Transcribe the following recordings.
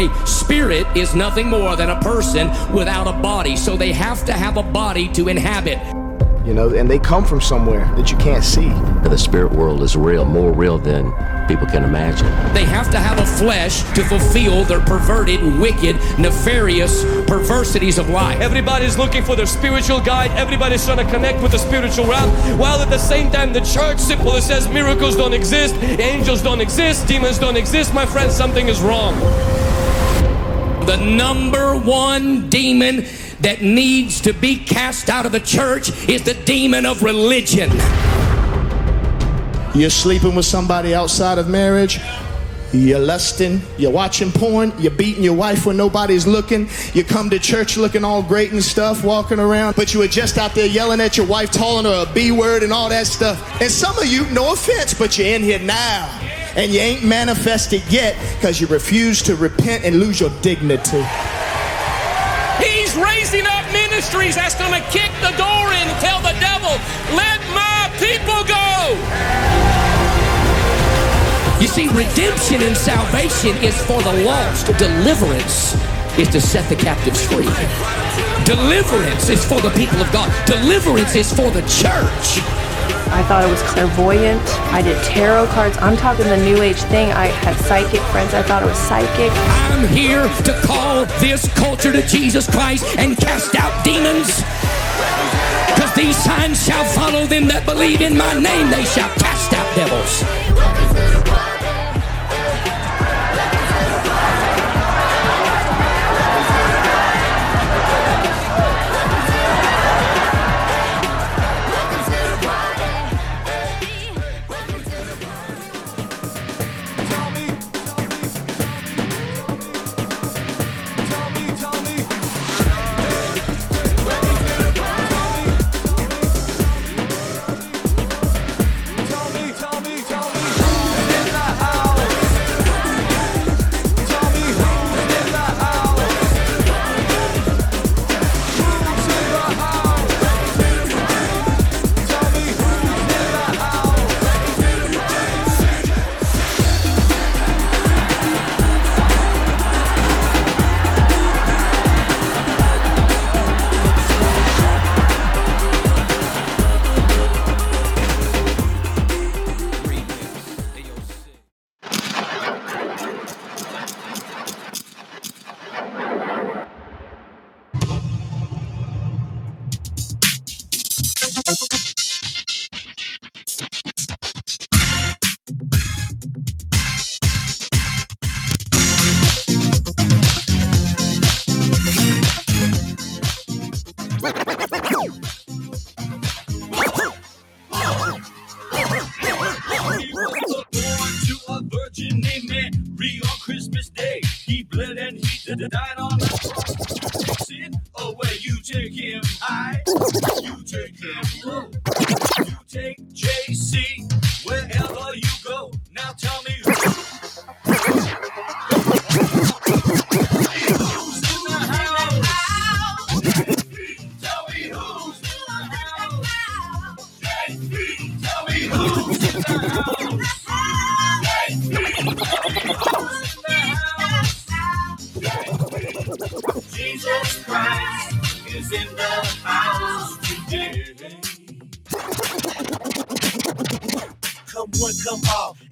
A spirit is nothing more than a person without a body, so they have to have a body to inhabit. You know, and they come from somewhere that you can't see. The spirit world is real, more real than people can imagine. They have to have a flesh to fulfill their perverted, wicked, nefarious perversities of life. Everybody's looking for their spiritual guide. Everybody's trying to connect with the spiritual realm. While at the same time, the church simply says miracles don't exist, angels don't exist, demons don't exist. My friend, something is wrong. The number one demon that needs to be cast out of the church is the demon of religion. You're sleeping with somebody outside of marriage. You're lusting, you're watching porn, you're beating your wife when nobody's looking. You come to church looking all great and stuff, walking around, but you were just out there yelling at your wife, calling her a B word and all that stuff. And some of you, no offense, but you're in here now. And you ain't manifested yet because you refuse to repent and lose your dignity. He's raising up ministries that's going to kick the door in and tell the devil, let my people go. You see, redemption and salvation is for the lost. Deliverance is to set the captives free. Deliverance is for the people of God. Deliverance is for the church. I thought it was clairvoyant. I did tarot cards. I'm talking the new age thing. I had psychic friends. I thought it was psychic. I'm here to call this culture to Jesus Christ and cast out demons. Because these signs shall follow them that believe in my name. They shall cast out devils.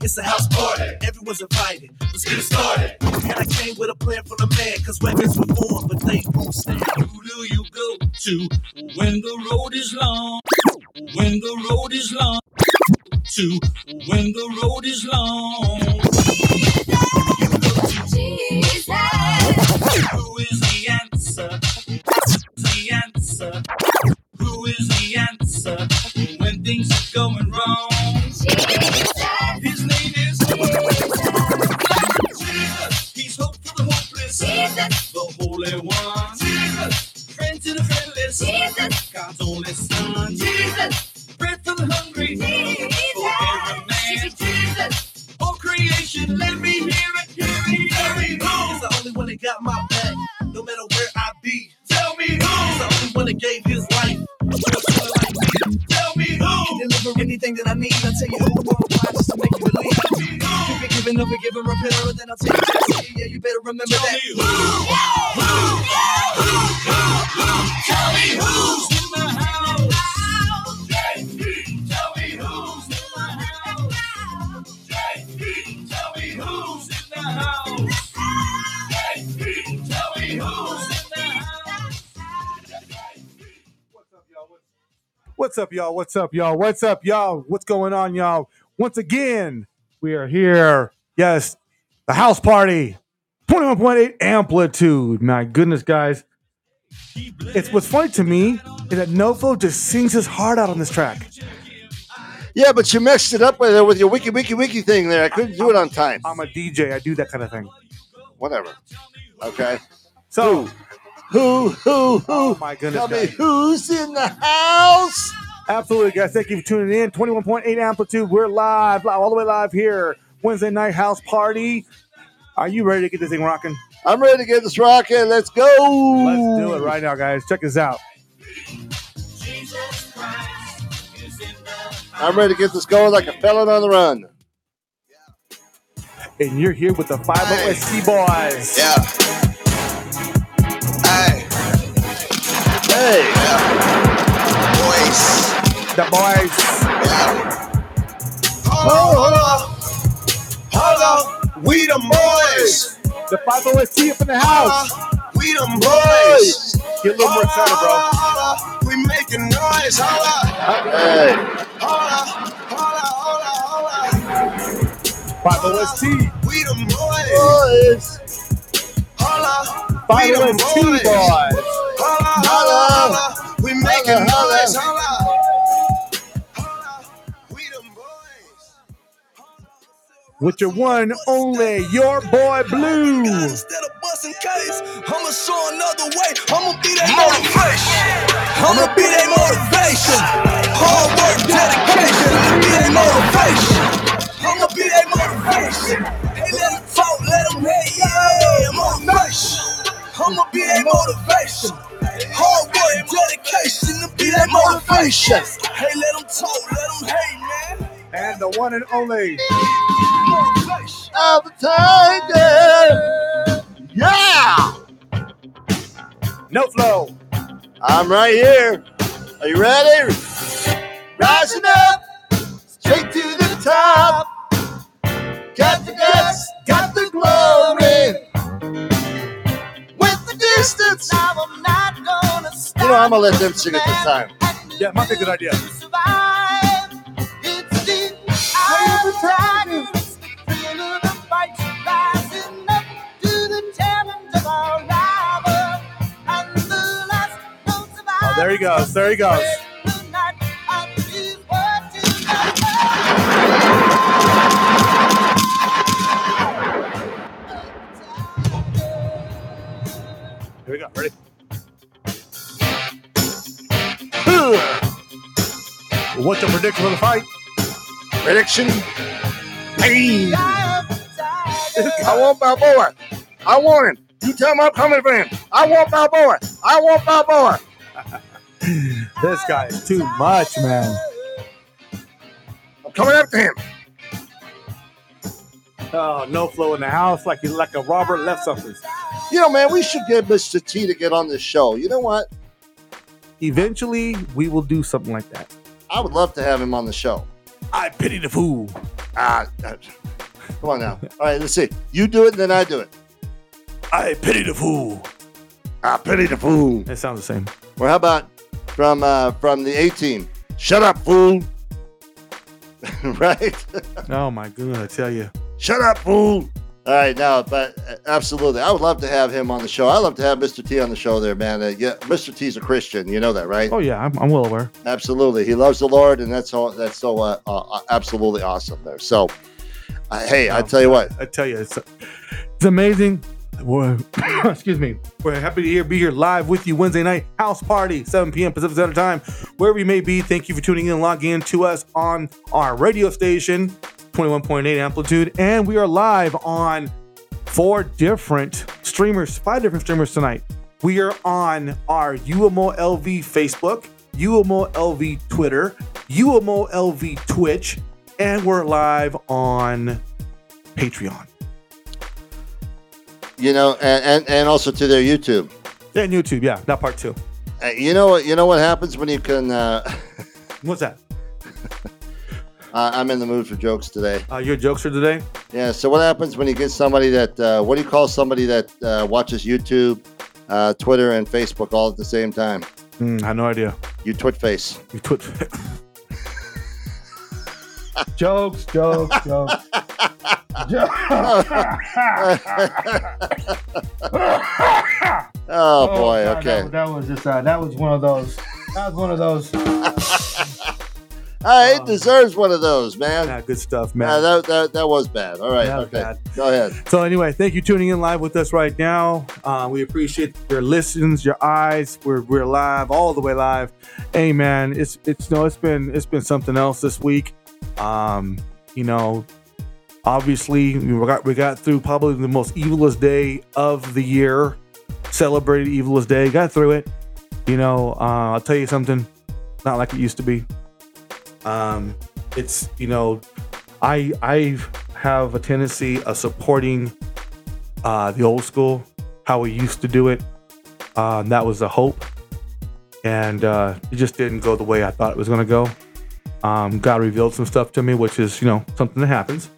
It's a house party. Everyone's invited. Let's get it started. And I came with a plan for the man, cause weapons were born, but they won't stand. Who do you go to when the road is long? When the road is long. To when the road is long. Jesus. Who is the answer? The answer. Who is the answer? When things are going an unforgiving repenter, then I'll take it to the city. Yeah, you better remember that. What's up, y'all? What's up, y'all? What's up, y'all? What's going on, y'all? Once again, we are here. Yes, the house party, 21.8 amplitude. My goodness, guys. It's what's funny to me is that Nofo just sings his heart out on this track. Yeah, but you messed it up with with your wiki wiki wiki thing there. I couldn't do it on time. I'm a DJ. I do that kind of thing. Whatever. Okay. So, Who who who? oh my goodness, Tell me who's in the house? Absolutely, guys. Thank you for tuning in. 21.8 amplitude. We're live, live, all the way live here. Wednesday night house party. Are you ready to get this thing rocking? I'm ready to get this rocking. Let's go. Let's do it right now, guys. Check this out. I'm ready to get this going like a felon on the run. And you're here with the 50SC boys. Yeah. Hey, Hey, boys. The boys. Oh, hold on, hold on. We the boys. The 50SC up in the house. Uh, we the boys. Get a little more excited, bro. We making noise. Hold on, hey. hold on, hold on, hold on, hold on. 50ST. We the boys. Boys. Hold on. We the oh boys. boys. Hold on, hold on, hold on. We making Holla, holla. With your one only, your boy Blue. Instead of busting case, I'ma show another way. I'ma be that motivation. I'ma be that motivation. Hard work, dedication. I'ma be that motivation. I'ma be that motivation. Hey, let them talk, let them hate. Yeah, motivation. I'ma be that motivation. Hard work, dedication. To be that motivation. Hey, let them talk, let them hate, man. And the one and only. The time, yeah. No flow. I'm right here. Are you ready? Rising up, straight to the top. Got the guts, got the glory. With the distance, Now I'm not gonna stop. you know I'm gonna let them sing at this time. Yeah, might be a good idea. Oh, there he goes. There he goes. Here we go. Ready? What's your prediction for the fight? Prediction. Hey, I want Balboa. I want him. You tell him I'm coming for him. I want Balboa. I want Balboa. This guy is too much, man. I'm coming after him. Oh, no flow in the house, like he's like a Robert left something. You know, man, we should get Mr. T to get on this show. You know what? Eventually, we will do something like that. I would love to have him on the show. I pity the fool. Ah, uh, come on now. All right, let's see. You do it, and then I do it. I pity the fool. I pity the fool. It sounds the same. Well, how about from uh, from the A team? Shut up, fool. right? Oh my goodness, I tell you. Shut up, fool. All right, now, but uh, absolutely, I would love to have him on the show. I love to have Mr. T on the show, there, man. Uh, yeah, Mr. T's a Christian, you know that, right? Oh yeah, I'm, I'm well aware. Absolutely, he loves the Lord, and that's all. That's so uh, uh, absolutely awesome there. So, uh, hey, I tell you what, I tell you, it's it's amazing. We're, excuse me. We're happy to here, be here live with you Wednesday night house party, 7 p.m. Pacific Standard Time, wherever you may be. Thank you for tuning in and logging in to us on our radio station, 21.8 amplitude, and we are live on four different streamers, five different streamers tonight. We are on our UMO LV Facebook, UMO LV Twitter, UMO LV Twitch, and we're live on Patreon. You know, and, and, and also to their YouTube. And YouTube, yeah, that part too. Uh, you know what? You know what happens when you can. Uh, What's that? Uh, I'm in the mood for jokes today. Uh, your jokester today? Yeah. So what happens when you get somebody that? Uh, what do you call somebody that uh, watches YouTube, uh, Twitter, and Facebook all at the same time? Mm, I have no idea. You twit face. You twit. jokes, jokes, jokes. Oh boy. God, okay. That, that was just uh, that was one of those. That was one of those. Ah, it deserves one of those, man. Yeah, good stuff, man. That, that, that was bad. All right. Okay. bad. Go ahead. So anyway, thank you tuning in live with us right now. Uh, we appreciate your listens, your eyes. We're we're live, all the way live. Hey man, it's it's no, it's been it's been something else this week. Um, you know, obviously we got we got through probably the most evilest day of the year. Celebrated evilest day, got through it. You know, uh, I'll tell you something, not like it used to be. Um, it's you know, I I have a tendency of supporting uh, the old school, how we used to do it. Uh, that was the hope, and uh, it just didn't go the way I thought it was going to go. Um, God revealed some stuff to me, which is you know something that happens.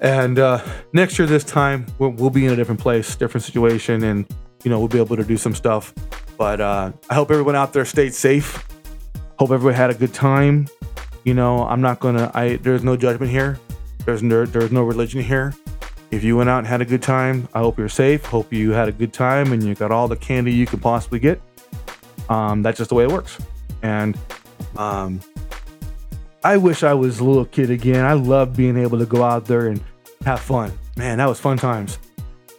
And uh, next year, this time, we'll, we'll be in a different place, different situation, and you know we'll be able to do some stuff. But uh, I hope everyone out there stayed safe. Hope everyone had a good time. You know, I'm not gonna. I there's no judgment here. There's no there's no religion here. If you went out and had a good time, I hope you're safe. Hope you had a good time and you got all the candy you could possibly get. Um, that's just the way it works. And um, I wish I was a little kid again. I love being able to go out there and have fun. Man, that was fun times.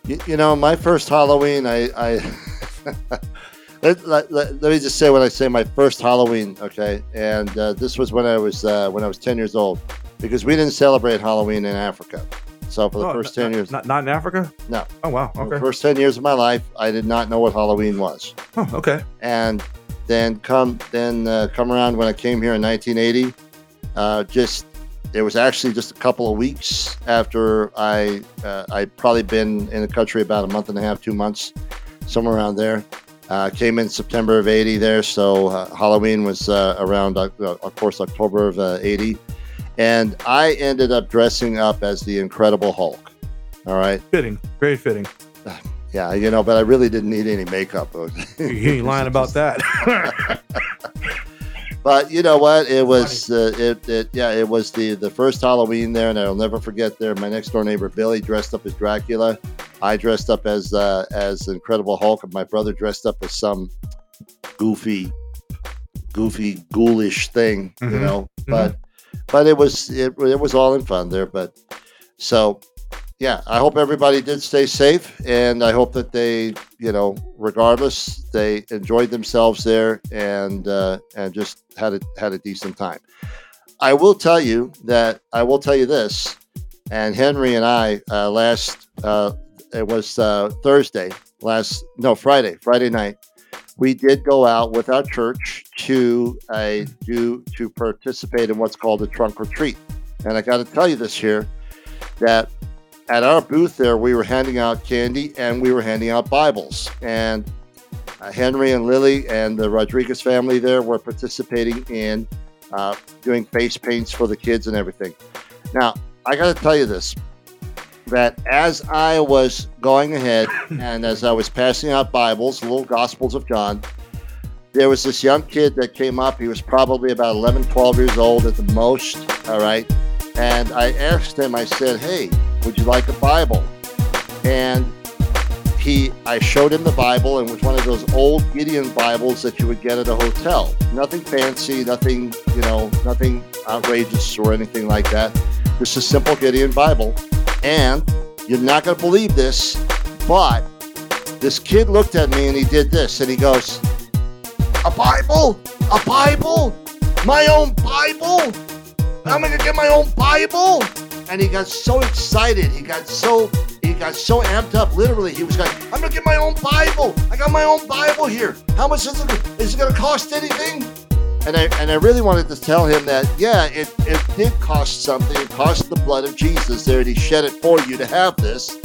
You, you know, my first Halloween, I, I let, let, let, let me just say when I say my first Halloween, okay, and uh, this was when I was uh, when I was ten years old, because we didn't celebrate Halloween in Africa. So for the Oh, first ten years, Not, not in Africa? no, Oh, wow. for the Okay. first ten years of my life, I did not know what Halloween was. Oh, okay. and then come then uh, come around when I came here in 1980. Uh, just it was actually just a couple of weeks after I uh, I'd probably been in the country about a month and a half, two months, somewhere around there. Uh, came in September of 80 there, so uh, Halloween was uh, around, uh, of course, October of uh, 80. And I ended up dressing up as the Incredible Hulk. All right. Fitting. Very fitting. Yeah, you know, but I really didn't need any makeup. You ain't lying about that. But you know what? It was uh, it, it yeah it was the the first Halloween there, and I'll never forget there. My next door neighbor Billy dressed up as Dracula. I dressed up as uh, as Incredible Hulk, and my brother dressed up as some goofy, goofy, ghoulish thing, you Mhm. know. But but it was it, it was all in fun there. But so yeah, I hope everybody did stay safe, and I hope that they, you know, regardless, they enjoyed themselves there and uh, and just had a had a decent time. I will tell you that I will tell you this, and Henry and I uh, last uh, it was uh, Thursday last no Friday Friday night we did go out with our church to a do to participate in what's called a trunk or treat, and I got to tell you this here that at our booth there, we were handing out candy and we were handing out Bibles. And uh, Henry and Lily and the Rodriguez family there were participating in uh, doing face paints for the kids and everything. Now, I got to tell you this that as I was going ahead and as I was passing out Bibles, little Gospels of John, there was this young kid that came up. He was probably about 11, 12 years old at the most. All right. And I asked him, I said, Hey, would you like a Bible? And he, I showed him the Bible, and it was one of those old Gideon Bibles that you would get at a hotel. Nothing fancy, nothing, you know, nothing outrageous or anything like that. Just a simple Gideon Bible. And you're not going to believe this, but this kid looked at me and he did this, and he goes, "A Bible? A Bible? My own Bible? I'm gonna get my own Bible!" And he got so excited. He got so he got so amped up. Literally, he was like, "I'm gonna get my own Bible. I got my own Bible here. How much is it? Is it gonna cost anything?" And I and I really wanted to tell him that yeah, it it did cost something. It cost the blood of Jesus there, and He shed it for you to have this.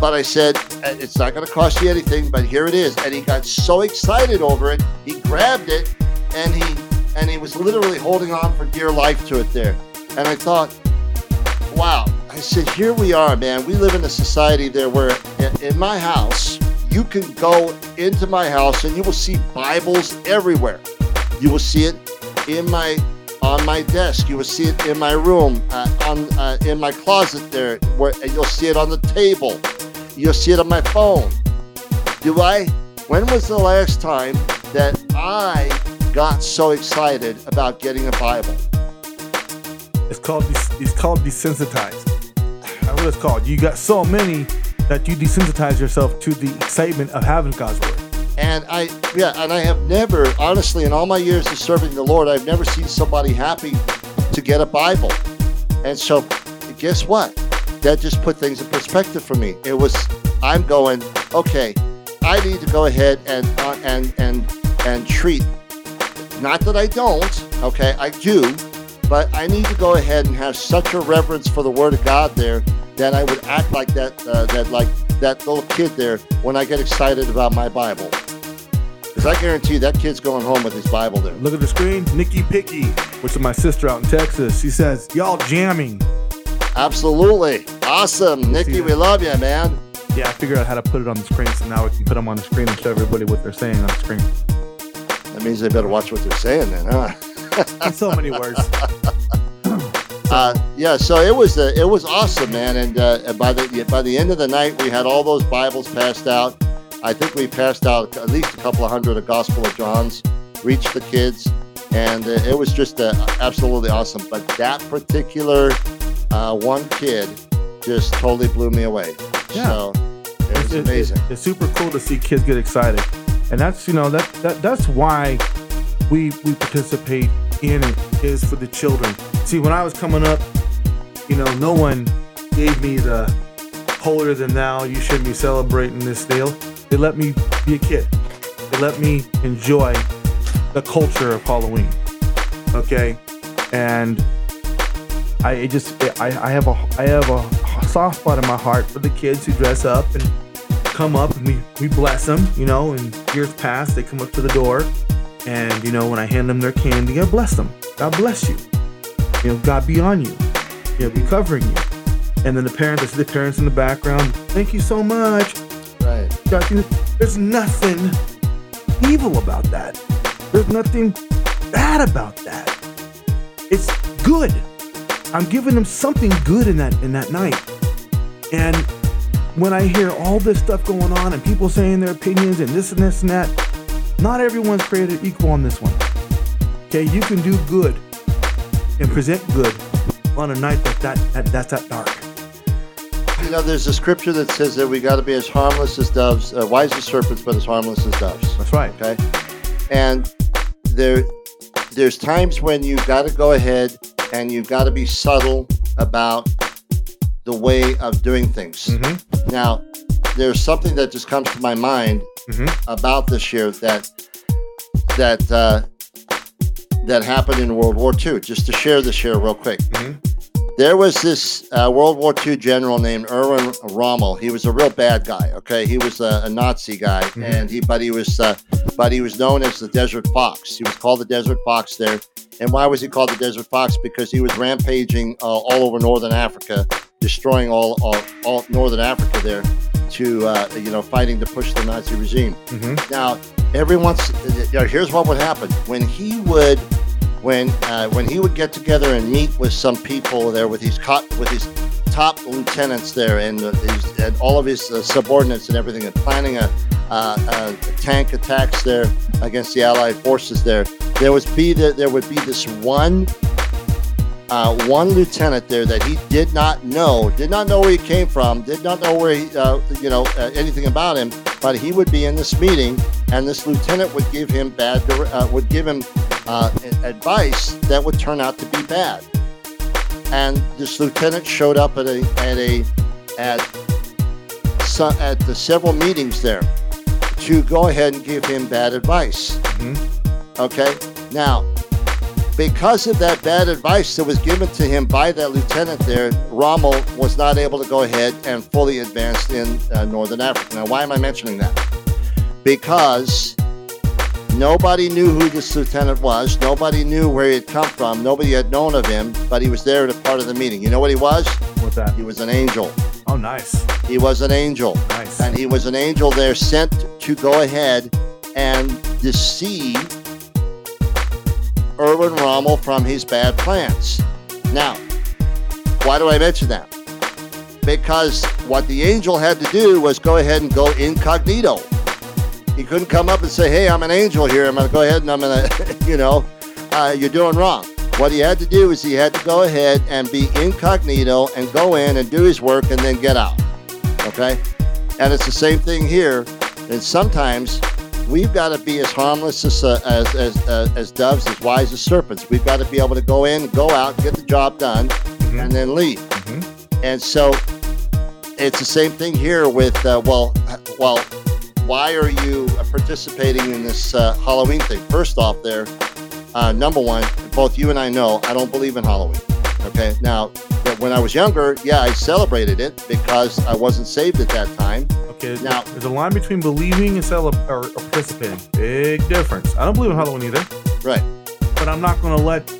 But I said "Uh, it's not going to cost you anything. But here it is, and he got so excited over it, he grabbed it, and he and he was literally holding on for dear life to it there. And I thought, wow. I said, here we are, man. We live in a society there where in- in my house, you can go into my house and you will see Bibles everywhere. You will see it in my on my desk. You will see it in my room, uh, on uh, in my closet there. Where you'll see it on the table. You'll see it on my phone. Do I? When was the last time that I got so excited about getting a Bible? It's called it's called desensitized. That's what it's called. You got so many that you desensitize yourself to the excitement of having God's word. And I, yeah, and I have never, honestly, in all my years of serving the Lord, I've never seen somebody happy to get a Bible. And so, guess what? That just put things in perspective for me. It was, I'm going, okay, I need to go ahead and uh, and and and treat. Not that I don't, okay, I do, but I need to go ahead and have such a reverence for the Word of God there that I would act like that, uh, that like that little kid there when I get excited about my Bible. Because I guarantee you that kid's going home with his Bible there. Look at the screen. Nikki Picky, which is my sister out in Texas. She says, "Y'all jamming." Absolutely. Awesome. Nikki, we love you, man. Yeah, I figured out how to put it on the screen, so now we can put them on the screen and show everybody what they're saying on the screen. That means they better watch what they're saying then, huh? In so many words. Uh, yeah, so it was uh, it was awesome, man. And uh, by the by the end of the night, we had all those Bibles passed out. I think we passed out at least a couple of hundred of Gospel of John's, reached the kids, and uh, it was just uh, absolutely awesome. But that particular uh, one kid just totally blew me away. Yeah. So it was It- it- amazing. it's super cool to see kids get excited, and that's you know that, that that's why we we participate in it is for the children. See, when I was coming up, you know, no one gave me the holier than thou. You shouldn't be celebrating this deal. They let me be a kid. They let me enjoy the culture of Halloween. Okay, and I just I, I have a I have a soft spot in my heart for the kids who dress up and come up and we, we bless them, you know, and years pass, they come up to the door and you know when I hand them their candy, I bless them. God bless you. You know, God be on you. Know, be covering you. And then the parents, I see the parents in the background, thank you so much. Right. There's nothing evil about that. There's nothing bad about that. It's good. I'm giving them something good in that in that night. And when I hear all this stuff going on and people saying their opinions and this and this and that, not everyone's created equal on this one. Okay, you can do good and present good on a night that, that, that that's that dark. You know, there's a scripture that says that we got to be as harmless as doves, uh, wise as serpents, but as harmless as doves. That's right. Okay, and there, there's times when you've got to go ahead and you've got to be subtle about the way of doing things. Mm-hmm. Now, there's something that just comes to my mind Mm-hmm. about this year that that uh, that happened in World War II. Just to share this here real quick. Mm-hmm. There was this uh, World War II general named Erwin Rommel. He was a real bad guy. Okay, he was a, a Nazi guy, Mm-hmm. and he but he was uh, but he was known as the Desert Fox. He was called the Desert Fox there. And why was he called the Desert Fox? Because he was rampaging uh, all over northern Africa, destroying all, all all northern Africa there, to uh, you know fighting to push the Nazi regime. Mm-hmm. Now, every once, know, here's what would happen when he would, when uh, when he would get together and meet with some people there with his co- with top lieutenants there and, uh, his, and all of his uh, subordinates and everything, and planning a, a tank attacks there against the Allied forces there. There was be the, there would be this one uh, one lieutenant there that he did not know, did not know where he came from, did not know where he, uh, you know, uh, anything about him. But he would be in this meeting, and this lieutenant would give him bad, uh, would give him uh, advice that would turn out to be bad. And this lieutenant showed up at a at a at at the several meetings there to go ahead and give him bad advice. Okay. Now, because of that bad advice that was given to him by that lieutenant there, Rommel was not able to go ahead and fully advance in uh, Northern Africa. Now, why am I mentioning that? Because nobody knew who this lieutenant was. Nobody knew where he had come from. Nobody had known of him, but he was there at a part of the meeting. You know what he was? What's that? He was an angel. Oh, nice. He was an angel. Nice. And he was an angel there sent to go ahead and deceive Erwin Rommel from his bad plans. Now, why do I mention that? Because what the angel had to do was go ahead and go incognito. He couldn't come up and say, hey, I'm an angel here. I'm going to go ahead and I'm going to, you know, uh, you're doing wrong. What he had to do is he had to go ahead and be incognito and go in and do his work and then get out. Okay? And it's the same thing here. And sometimes we've got to be as harmless as, uh, as, as, uh, as doves, as wise as serpents. We've got to be able to go in, go out, get the job done, and then leave. And so it's the same thing here with, uh, well, well, why are you participating in this uh, Halloween thing? First off, there, uh, number one, both you and I know I don't believe in Halloween. Okay, now when I was younger, yeah, I celebrated it because I wasn't saved at that time. Okay, Now- there's a line between believing and celeb- or, or participating. Big difference. I don't believe in Halloween either, Right. but I'm not gonna let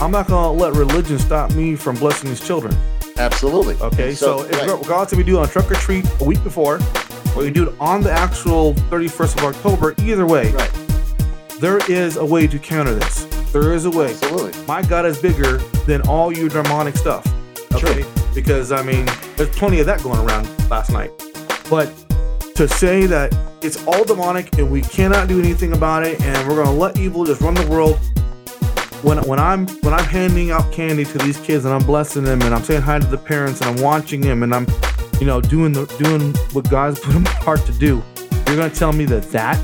I'm not gonna let religion stop me from blessing these children. Absolutely. Okay, so, if right. regardless if we do it on trunk or treat a week before, or we do it on the actual 31st of October, either way, Right. there is a way to counter this. There is a way. Absolutely. My God is bigger than all your demonic stuff. Okay? Because I mean, there's plenty of that going around last night. But to say that it's all demonic and we cannot do anything about it and we're gonna let evil just run the world. When, when I'm when I'm handing out candy to these kids and I'm blessing them and I'm saying hi to the parents and I'm watching them and I'm you know doing the doing what God's put in my heart to do, you're gonna tell me that that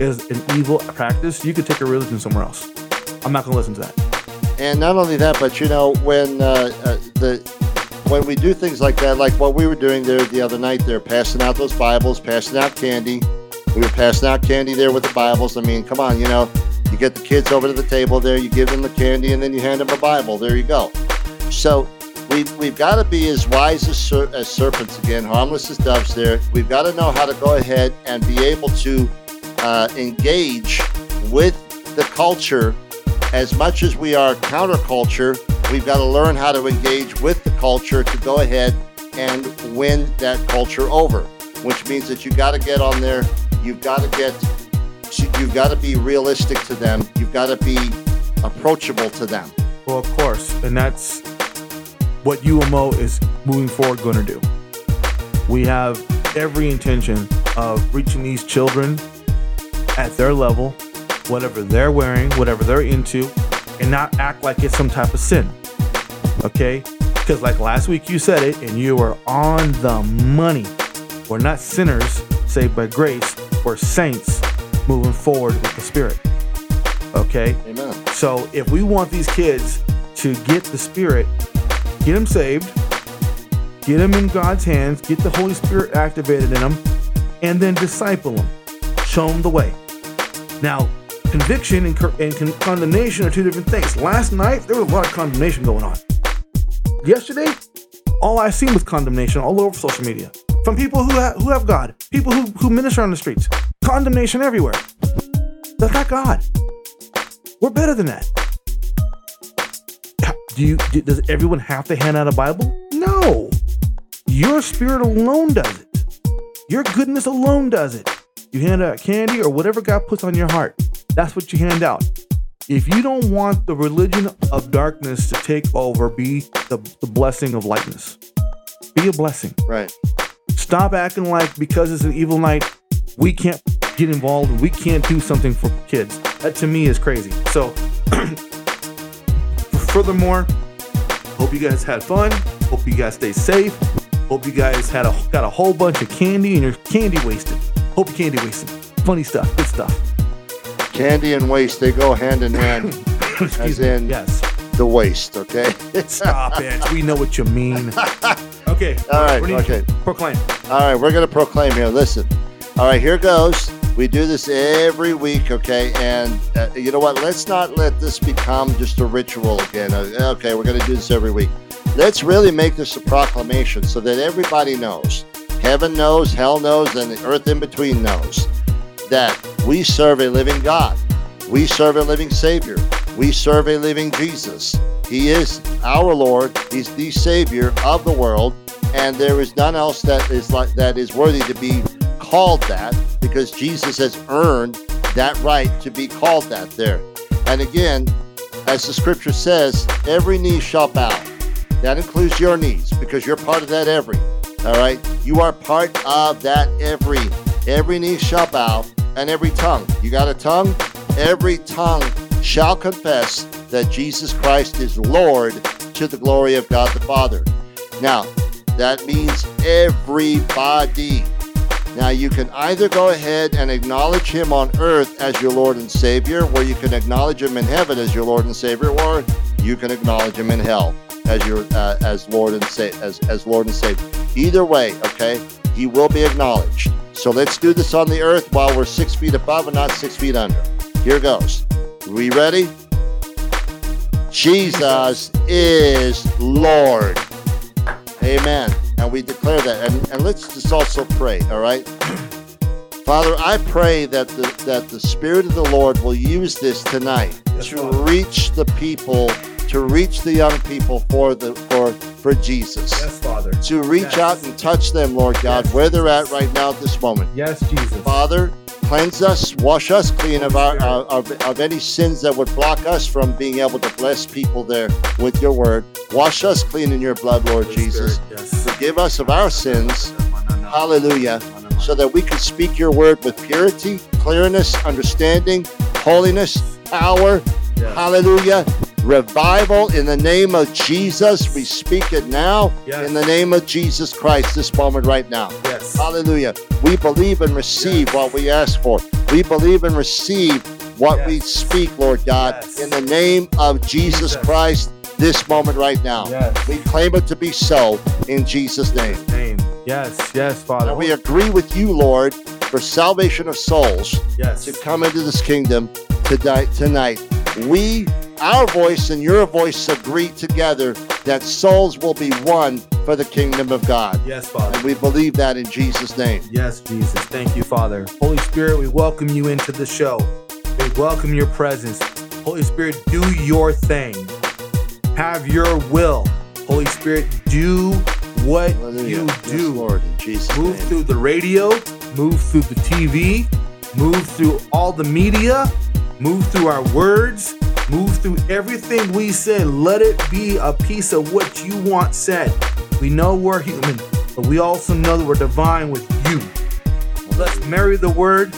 is an evil practice? You could take a religion somewhere else. I'm not gonna listen to that. And not only that, but you know, when uh, uh, the when we do things like that, like what we were doing there the other night, they're passing out those Bibles, passing out candy. We were passing out candy there with the Bibles. I mean, come on, you know, you get the kids over to the table there, you give them the candy, and then you hand them a Bible. There you go. So we've, we've got to be as wise as, ser- as serpents again, harmless as doves there. We've got to know how to go ahead and be able to uh, engage with the culture as much as we are counterculture, we've got to learn how to engage with the culture to go ahead and win that culture over. Which means that you got to get on there. You've got to get. You've got to be realistic to them. You've got to be approachable to them. Well, of course, and that's what UMO is moving forward going to do. We have every intention of reaching these children at their level, whatever they're wearing, whatever they're into, and not act like it's some type of sin. Okay? Because, like last week, you said it, and you were on the money. We're not sinners saved by grace, we're saints moving forward with the Spirit. Okay? Amen. So if we want these kids to get the Spirit, get them saved, get them in God's hands, get the Holy Spirit activated in them, and then disciple them, show them the way. Now, conviction and, and con- condemnation are two different things. Last night there was a lot of condemnation going on. Yesterday, all I seen was condemnation all over social media from people who ha- who have God, people who who minister on the streets. Condemnation everywhere. That's not God. We're better than that. Do you? do- Does everyone have to hand out a Bible? No. Your spirit alone does it. Your goodness alone does it. You hand out candy or whatever God puts on your heart. That's what you hand out. If you don't want the religion of darkness to take over, be the, the blessing of lightness. Be a blessing. Right. Stop acting like because it's an evil night, we can't get involved we can't do something for kids. That to me is crazy. So, furthermore, hope you guys had fun. Hope you guys stay safe. Hope you guys had a got a whole bunch of candy and your candy wasted. Hope your candy wasted. Funny stuff, good stuff. Candy and waste, they go hand in hand. as in yes. the waste, okay? Stop it. We know what you mean. Okay. All right, okay. Proclaim. All right, we're going to proclaim here. Listen. All right, here goes. We do this every week, okay? And uh, you know what? Let's not let this become just a ritual again. Uh, okay, we're going to do this every week. Let's really make this a proclamation so that everybody knows. Heaven knows, hell knows, and the earth in between knows that we serve a living God. We serve a living Savior. We serve a living Jesus. He is our Lord. He's the Savior of the world, and there is none else that is like that is worthy to be called that because Jesus has earned that right to be called that there. And again, as the scripture says, every knee shall bow. That includes your knees because you're part of that every. All right? You are part of that every. Every knee shall bow and every tongue. You got a tongue? Every tongue shall confess that Jesus Christ is Lord to the glory of God the Father. Now, that means everybody. Now, you can either go ahead and acknowledge Him on earth as your Lord and Savior, or you can acknowledge Him in heaven as your Lord and Savior, or you can acknowledge Him in hell as your uh, as Lord and Sa- as as Lord and Savior. Either way, okay, He will be acknowledged. So let's do this on the earth while we're six feet above and not six feet under. Here goes. We ready? Jesus is Lord. Amen. And we declare that. And, and let's just also pray, all right? Father, I pray that the, that the Spirit of the Lord will use this tonight to reach the people, to reach the young people for the for for Jesus. Yes, Father. To reach Yes. out and touch them, Lord God, where they're at right now at this moment. Yes, Jesus. Father, cleanse us, wash us clean of our uh, of, of any sins that would block us from being able to bless people there with your word. Wash us clean in your blood, Lord Jesus. Yes. Forgive us of our sins. Hallelujah. So that we can speak your word with purity, clearness, understanding, holiness, power. Yes. Hallelujah. Revival in the name of Jesus. We speak it now Yes. in the name of Jesus Christ, this moment right now. Yes. Hallelujah. We believe and receive Yes. what we ask for. We believe and receive what we speak, Lord God, Yes. in the name of Jesus Jesus. Christ this moment right now. Yes. We claim it to be so in Jesus' name. Name. Yes, yes, Father. And we agree with you, Lord, for salvation of souls yes. to come into this kingdom today, tonight. We, our voice and your voice agree together that souls will be won for the kingdom of God. Yes, Father. And we believe that in Jesus' name. Yes, Jesus. Thank you, Father. Holy Spirit, we welcome you into the show. We welcome your presence. Holy Spirit, do your thing. Have your will. Holy Spirit, do what Hallelujah. you Yes, do. Lord, in Jesus' Move name. through the radio, move through the TV, move through all the media, move through our words, move through everything we said. Let it be a piece of what you want said. We know we're human, but we also know that we're divine with you. Let's marry the word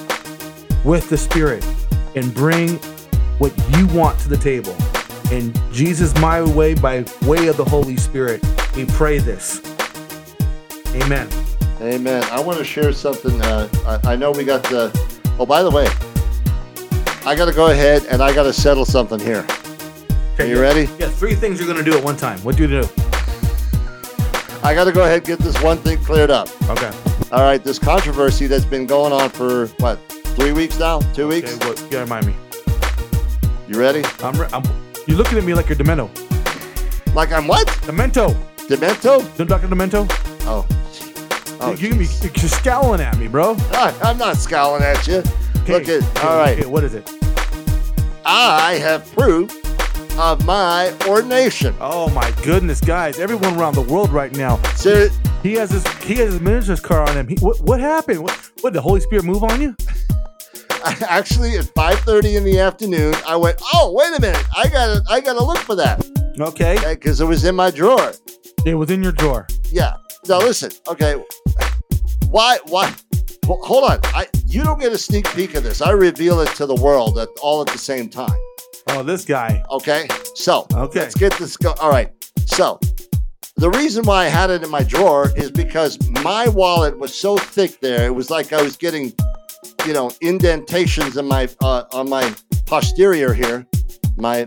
with the spirit and bring what you want to the table. In Jesus' my way, by way of the Holy Spirit, we pray this. Amen. Amen. I want to share something. Uh, I, I know we got the. Oh, by the way, I got to go ahead and I got to settle something here. Are you yeah. ready? Yeah, three things you're gonna do at one time. What do you do? I got to go ahead and get this one thing cleared up. Okay. All right, this controversy that's been going on for what, three weeks now? Two weeks? Okay, what, you gotta remind me. You ready? I'm, re- I'm. You're looking at me like you're Demento. Like I'm what? Demento. Demento? Dr. Demento. Oh. Oh, you, jeez. you're scowling at me, bro. I, I'm not scowling at you. Okay, Look at. okay, All right. Okay, what is it? I have proof of my ordination. Oh my goodness, guys! Everyone around the world right now. Ser- He has his he has his minister's car on him. He, what what happened? What what? The Holy Spirit move on you? actually, at 5:30 in the afternoon, I went. Oh, wait a minute! I gotta, I gotta look for that Okay. because it was in my drawer. It was in your drawer. Yeah. Now listen. Okay. Why? Why? ho- Hold on. I you don't get a sneak peek of this. I reveal it to the world at all at the same time. Oh, this guy. Okay. So Okay. let's get this go. All right. So the reason why I had it in my drawer is because my wallet was so thick there. It was like I was getting, you know, indentations in my uh, on my posterior here. My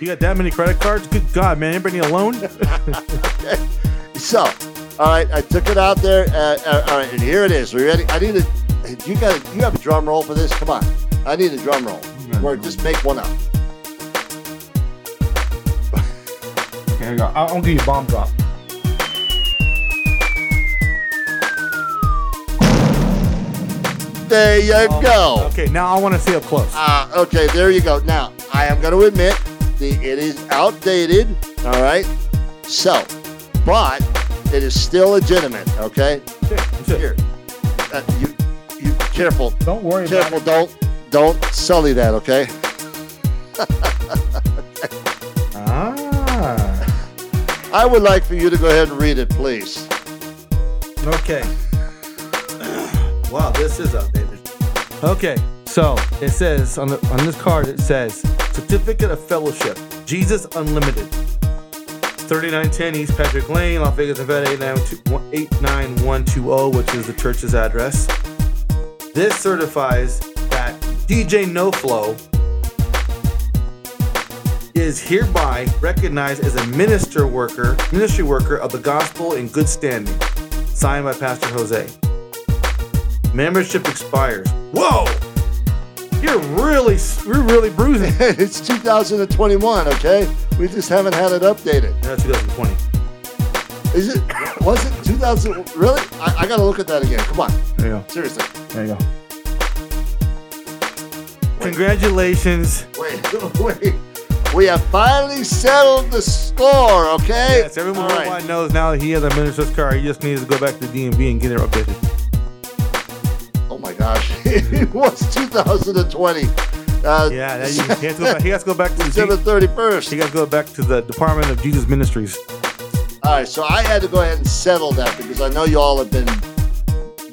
You got that many credit cards? Good God, man! Anybody need a loan? so. All right, I took it out there. Uh, uh, all right, and here it is. We ready? I need to. you got you have a drum roll for this? Come on, I need a drum roll. Or just make one up. Here you go. I'll, I'll give you a bomb drop. There you go. Okay, now I want to see up close. Uh, okay, there you go. Now, I am going to admit the it is outdated. All right. So, but it is still legitimate. Okay. Here, uh, you, you careful. Don't worry Careful. Don't don't sully that. Okay. Ah. I would like for you to go ahead and read it, please. Okay. Wow, this is outdated. Okay, so it says on the on this card it says Certificate of Fellowship, Jesus Unlimited. 3910 East Patrick Lane, Las Vegas, Nevada 89120, which is the church's address. This certifies that DJ No Flow is hereby recognized as a minister worker, ministry worker of the gospel in good standing. Signed by Pastor Jose. Membership expires. Whoa! You're really, you're really bruising. it's 2021. Okay, we just haven't had it updated. No, 2020. Is it? Was it 2000? Really? I, I gotta look at that again. Come on. There you go. Seriously. There you go. Congratulations. Wait, wait. We have finally settled the score. Okay. Yes, everyone All right. worldwide knows now that he has a minister's car. He just needs to go back to DMV and get it updated. It was 2020. Uh, Yeah, that, he, has to go back, he has to go back to the December 31st. He got to go back to the Department of Jesus Ministries. All right, so I had to go ahead and settle that because I know you all have been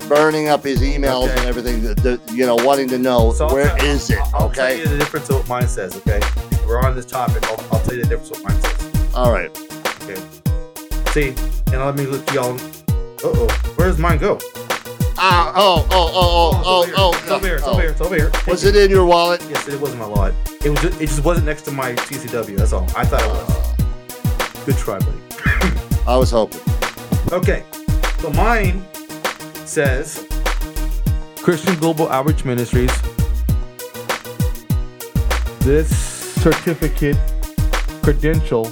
burning up his emails and everything. That, that, you know, wanting to know So I'll is it. I'll tell okay. you the difference of what mine says. Okay, if we're on this topic. I'll, I'll tell you the difference of what mine says. All right. Okay. See, and let me let y'all. Uh oh, where does mine go? Ah, oh, oh, oh, oh, oh, oh, It's over here. It's over here. It's over here. Was it in your wallet? Yes, it was in my wallet. It was. Just, it just wasn't next to my CCW. That's all. I thought it was. Good try, buddy. I was hoping. Okay, so mine says Christian Global Outreach Ministries. This certificate credential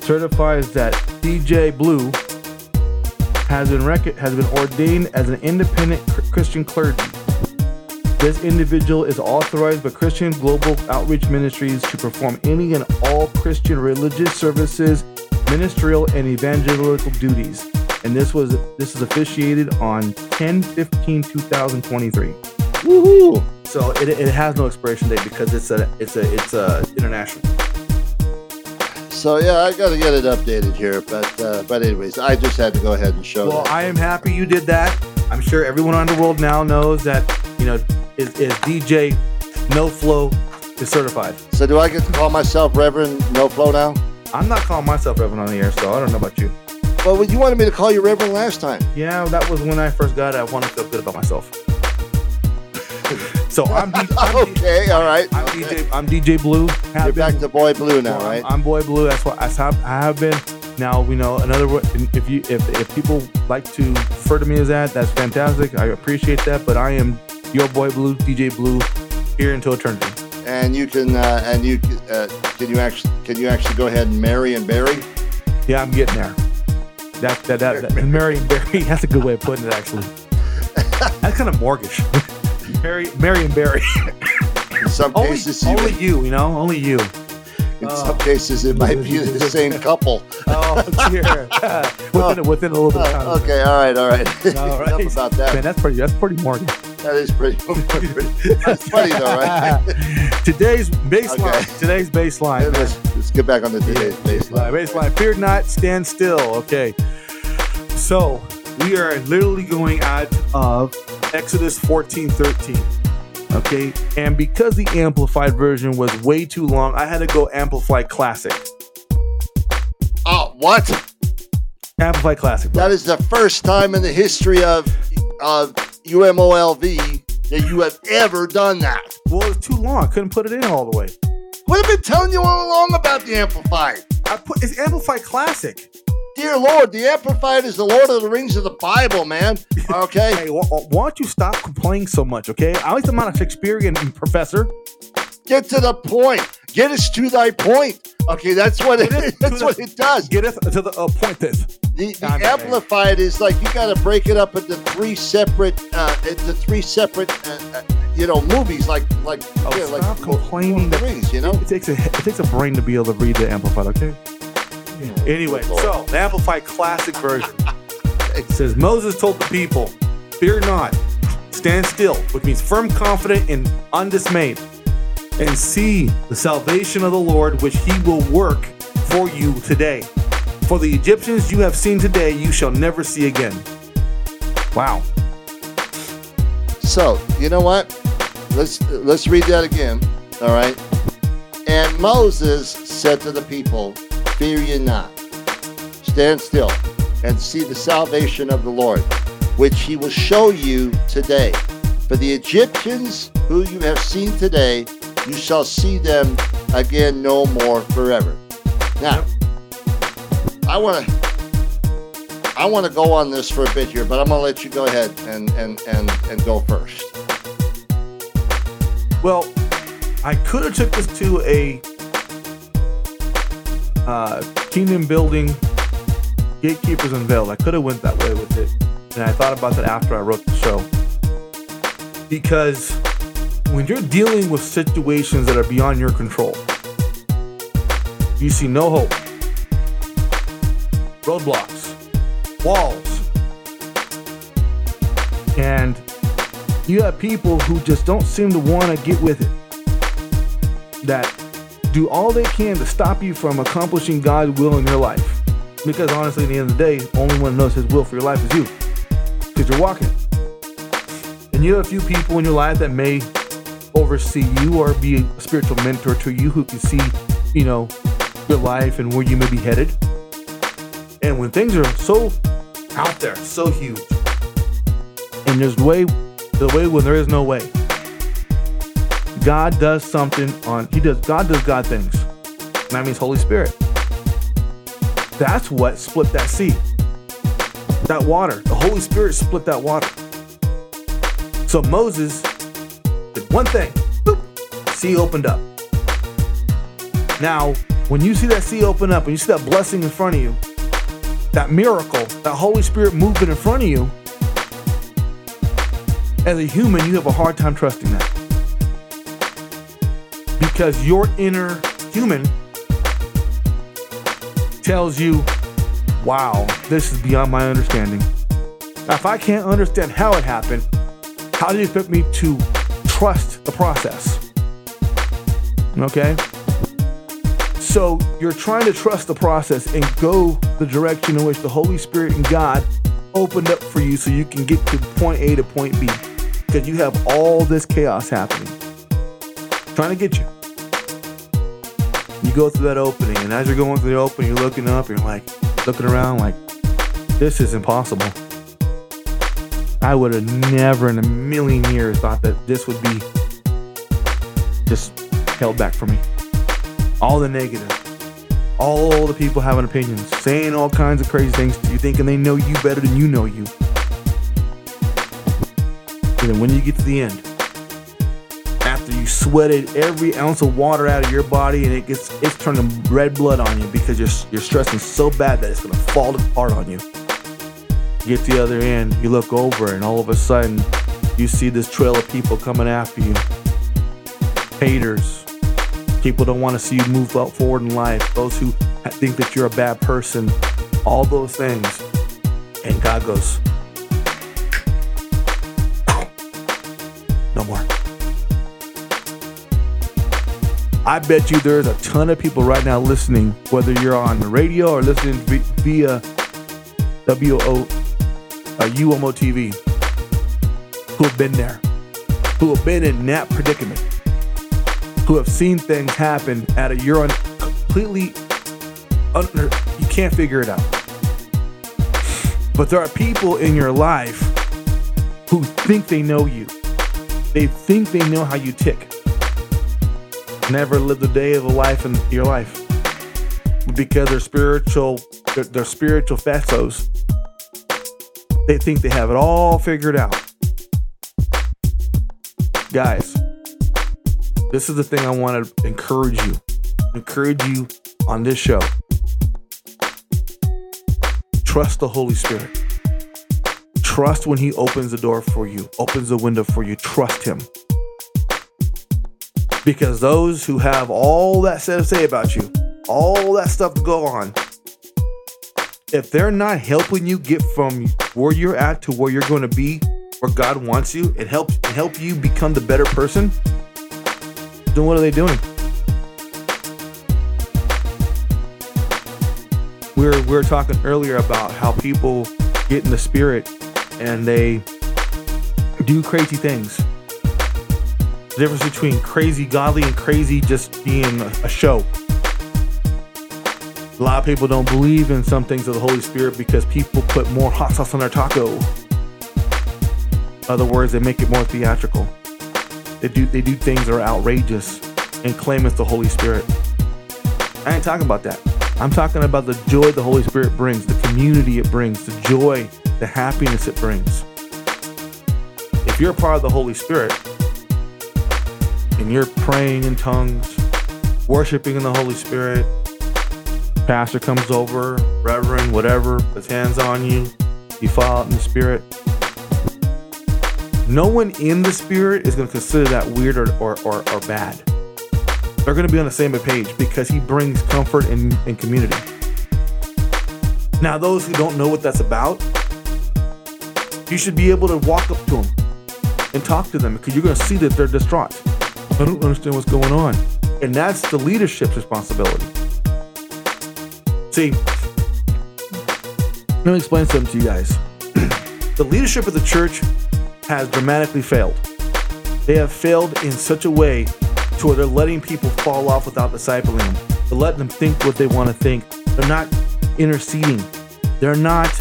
certifies that DJ Blue has been rec- has been ordained as an independent Christian clergy. This individual is authorized by Christian Global Outreach Ministries to perform any and all Christian religious services, ministerial and evangelical duties. And this was this is officiated on 10-15-2023. Woohoo! So it, it has no expiration date because it's a it's a it's a international. So yeah, I got to get it updated here, but uh, but anyways, I just had to go ahead and show Well, that. I am happy you did that. I'm sure everyone on the world now knows that you know is, is DJ No Flow is certified. So do I get to call myself Reverend No Flow now? I'm not calling myself Reverend on the air, so I don't know about you. Well, you wanted me to call you Reverend last time. Yeah, that was when I first got it. I want to feel good about myself. So I'm, D- I'm okay, all right. I'm DJ. I'm DJ Blue. You're back to Boy Blue now, right? I'm, I'm Boy Blue. That's what how I have been. Now we know another. If you if if people like to refer to me as that, that's fantastic. I appreciate that. But I am your Boy Blue, DJ Blue, here until eternity. and you can uh, and you uh, can you actually can you actually go ahead and marry and bury? Yeah, I'm getting there. That that that, that Mary and Barry. That's a good way of putting it. Actually, that's kind of mortgage. Mary, Mary and Barry. In some only, cases, only even- you. You know, only you. in some cases, it might be the same couple. Oh dear. within, within a little bit of time. Uh, okay, all right, all right. All right. Enough about that. Man, that's pretty. That's pretty mortgage. That is pretty. pretty that's funny though, right? Today's baseline. Okay. Today's baseline. let's, let's get back on the today's baseline. Baseline. Fear not, stand still. Okay. So we are literally going out of Exodus 14 13. Okay. And because the amplified version was way too long, I had to go amplify classic. Oh, what? Amplify classic. bro. That is the first time in the history of of UMOLV that you have ever done that. Well, it's too long. I couldn't put it in all the way. What have I been telling you all along about the amplified? I put it's amplified classic. Dear Lord, the Amplified is the Lord of the Rings of the Bible, man. Okay. hey, why, why don't you stop complaining so much? Okay, I like the amount of Shakespearean professor. Get to the point. Get us to thy point. Okay, that's what it, that's the- what it does. Get us to the uh, point. This The, the amplified is like you got to break it up into three separate, uh, into three separate, uh, uh, you know, movies like like Oh, yeah, stop like complaining that- Rings, you know. it takes a it takes a brain to be able to read the amplified. Okay. Anyway, so the amplified classic version it says Moses told the people, "Fear not, stand still," which means firm, confident, and undismayed, and see the salvation of the Lord, which He will work for you today. For the Egyptians you have seen today, you shall never see again. Wow. So you know what? Let's let's read that again. All right. And Moses said to the people, "Fear ye not. Stand still, and see the salvation of the Lord, which He will show you today. For the Egyptians who you have seen today, you shall see them again no more forever." Now, I want to. I want to go on this for a bit here, but I'm going to let you go ahead and and and and go first. Well, I could have took this to a uh, kingdom building, gatekeepers unveiled. I could have went that way with it, and I thought about that after I wrote the show. Because when you're dealing with situations that are beyond your control, you see no hope, roadblocks, walls, and you have people who just don't seem to want to get with it. That do all they can to stop you from accomplishing God's will in your life. Because honestly, at the end of the day, only one knows His will for your life is you. Because you're walking. And you have a few people in your life that may oversee you or be a spiritual mentor to you who can see, you know, your life and where you may be headed. And when things are so out there, so huge, and there's way the way when there is no way. God does something on he does God does God things. And that means Holy Spirit. That's what split that sea. That water. The Holy Spirit split that water. So Moses did one thing. Boop. Sea opened up. Now, when you see that sea open up and you see that blessing in front of you, that miracle, that Holy Spirit movement in front of you, as a human, you have a hard time trusting that. Because your inner human tells you, wow, this is beyond my understanding. Now, if I can't understand how it happened, how do you expect me to trust the process? Okay? So you're trying to trust the process and go the direction in which the Holy Spirit and God opened up for you so you can get to point A to point B. Because you have all this chaos happening. Trying to get you. You go through that opening, and as you're going through the opening, you're looking up, you're like looking around like, this is impossible. I would have never in a million years thought that this would be just held back from me. All the negative, all the people having opinions, saying all kinds of crazy things to you, thinking they know you better than you know you. And then when you get to the end, you sweated every ounce of water out of your body and it gets it's turning red blood on you because you're you're stressing so bad that it's gonna fall apart on you. You get to the other end, you look over, and all of a sudden you see this trail of people coming after you. Haters. People don't want to see you move up forward in life. Those who think that you're a bad person. All those things. And God goes, I bet you there's a ton of people right now listening, whether you're on the radio or listening via WO, uh, UMO TV, who have been there, who have been in that predicament, who have seen things happen at a you're on completely under, you can't figure it out. But there are people in your life who think they know you. They think they know how you tick. Never lived a day of a life in your life because their spiritual they're, spiritual, they're spiritual fetos. They think they have it all figured out. Guys, this is the thing I want to encourage you. Encourage you on this show. Trust the Holy Spirit. Trust when He opens the door for you, opens the window for you. Trust Him. Because those who have all that to say about you, all that stuff to go on, if they're not helping you get from where you're at to where you're going to be, where God wants you, and help and help you become the better person, then what are they doing? We were, we were talking earlier about how people get in the spirit and they do crazy things. The difference between crazy godly and crazy just being a, show. A lot of people don't believe in some things of the Holy Spirit because people put more hot sauce on their taco. In other words, they make it more theatrical. They do they do things that are outrageous and claim it's the Holy Spirit. I ain't talking about that. I'm talking about the joy the Holy Spirit brings, the community it brings, the joy, the happiness it brings. If you're a part of the Holy Spirit and you're praying in tongues, worshiping in the Holy Spirit, pastor comes over, reverend, whatever, puts hands on you, you fall out in the spirit. No one in the spirit is going to consider that weird or, or, or, or bad. They're going to be on the same page because he brings comfort and, and community. Now, those who don't know what that's about, you should be able to walk up to them and talk to them because you're going to see that they're distraught. I don't understand what's going on. And that's the leadership's responsibility. See, let me explain something to you guys. the leadership of the church has dramatically failed. They have failed in such a way to where they're letting people fall off without discipling. They're letting them think what they want to think. They're not interceding. They're not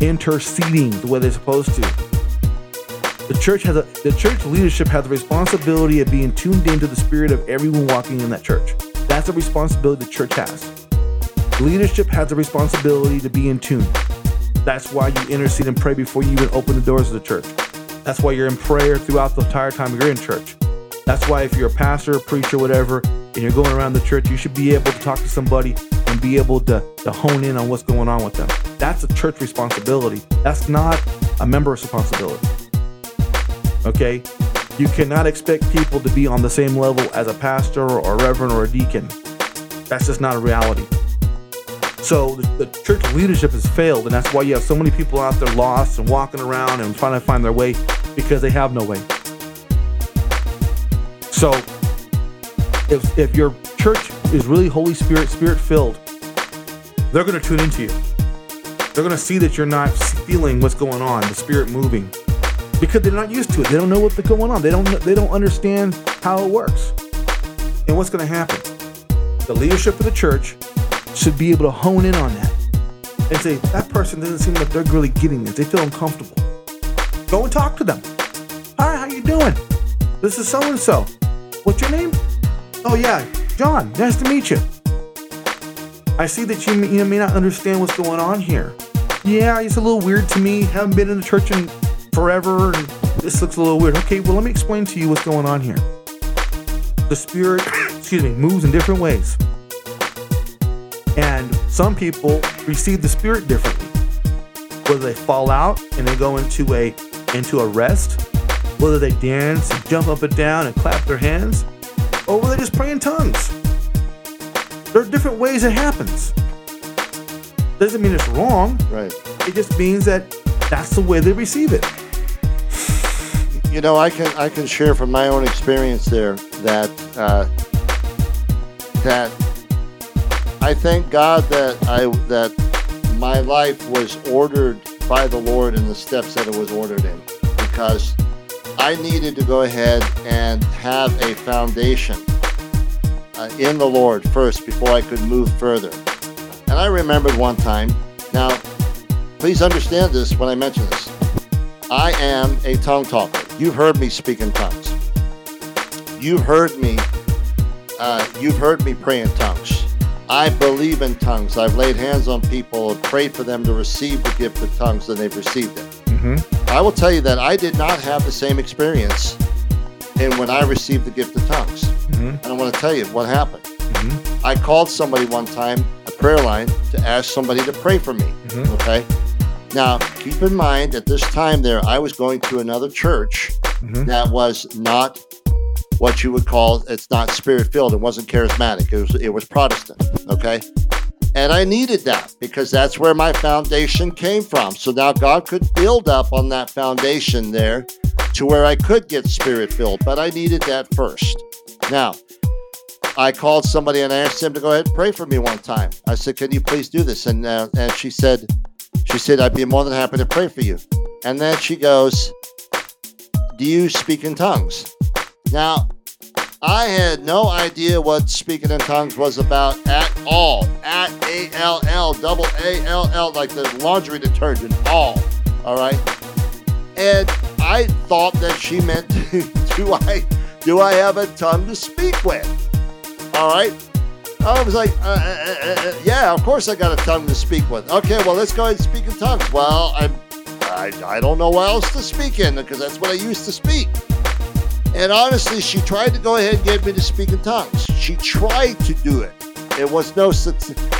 interceding the way they're supposed to. The church has a the church leadership has the responsibility of being tuned into the spirit of everyone walking in that church. That's a responsibility the church has. Leadership has a responsibility to be in tune. That's why you intercede and pray before you even open the doors of the church. That's why you're in prayer throughout the entire time you're in church. That's why if you're a pastor, a preacher, whatever, and you're going around the church, you should be able to talk to somebody and be able to, to hone in on what's going on with them. That's a church responsibility. That's not a member's responsibility. Okay? You cannot expect people to be on the same level as a pastor or a reverend or a deacon. That's just not a reality. So the, church leadership has failed, and that's why you have so many people out there lost and walking around and trying to find their way because they have no way. So if if your church is really Holy Spirit, Spirit filled, they're going to tune into you. They're going to see that you're not feeling what's going on, the Spirit moving, because they're not used to it. They don't know what's going on. They don't they don't understand how it works. And what's going to happen? The leadership of the church should be able to hone in on that and say that person doesn't seem like they're really getting this. They feel uncomfortable. Go and talk to them. Hi, how you doing? This is so and so. What's your name? Oh yeah, John. Nice to meet you. I see that you, you may not understand what's going on here. Yeah, it's a little weird to me. Haven't been in the church in forever, and this looks a little weird. Okay, well let me explain to you what's going on here. The spirit, excuse me, moves in different ways. And some people receive the spirit differently. Whether they fall out and they go into a into a rest, whether they dance and jump up and down and clap their hands, or whether they just pray in tongues. There are different ways it happens. Doesn't mean it's wrong. Right. It just means that that's the way they receive it. You know, I can I can share from my own experience there that uh, that I thank God that I that my life was ordered by the Lord in the steps that it was ordered in, because I needed to go ahead and have a foundation uh, in the Lord first before I could move further. And I remembered one time. Now, please understand this when I mention this. I am a tongue talker. You've heard me speak in tongues. You've heard me. Uh, you've heard me pray in tongues. I believe in tongues. I've laid hands on people and prayed for them to receive the gift of tongues, and they've received it. Mm-hmm. I will tell you that I did not have the same experience in when I received the gift of tongues. Mm-hmm. And I want to tell you what happened. I called somebody one time, a prayer line, to ask somebody to pray for me. Mhm. Okay. Now, keep in mind at this time there, I was going to another church Mhm. that was not what you would call it's not spirit filled. It wasn't charismatic. It was it was Protestant. Okay. And I needed that because that's where my foundation came from. So now God could build up on that foundation there to where I could get spirit filled, but I needed that first. Now, I called somebody and I asked them to go ahead and pray for me one time. I said, "Can you please do this?" And uh, and she said, she said, "I'd be more than happy to pray for you." And then she goes, "Do you speak in tongues?" Now, I had no idea what speaking in tongues was about at all. At A L L, double A L L, like the laundry detergent, all. All right. And I thought that she meant, do I, do I have a tongue to speak with? All right. I was like, uh, uh, uh, uh, yeah, of course I got a tongue to speak with. Okay, well, let's go ahead and speak in tongues. Well, I'm, I, I don't know what else to speak in because that's what I used to speak. And honestly, she tried to go ahead and get me to speak in tongues. She tried to do it. It was no.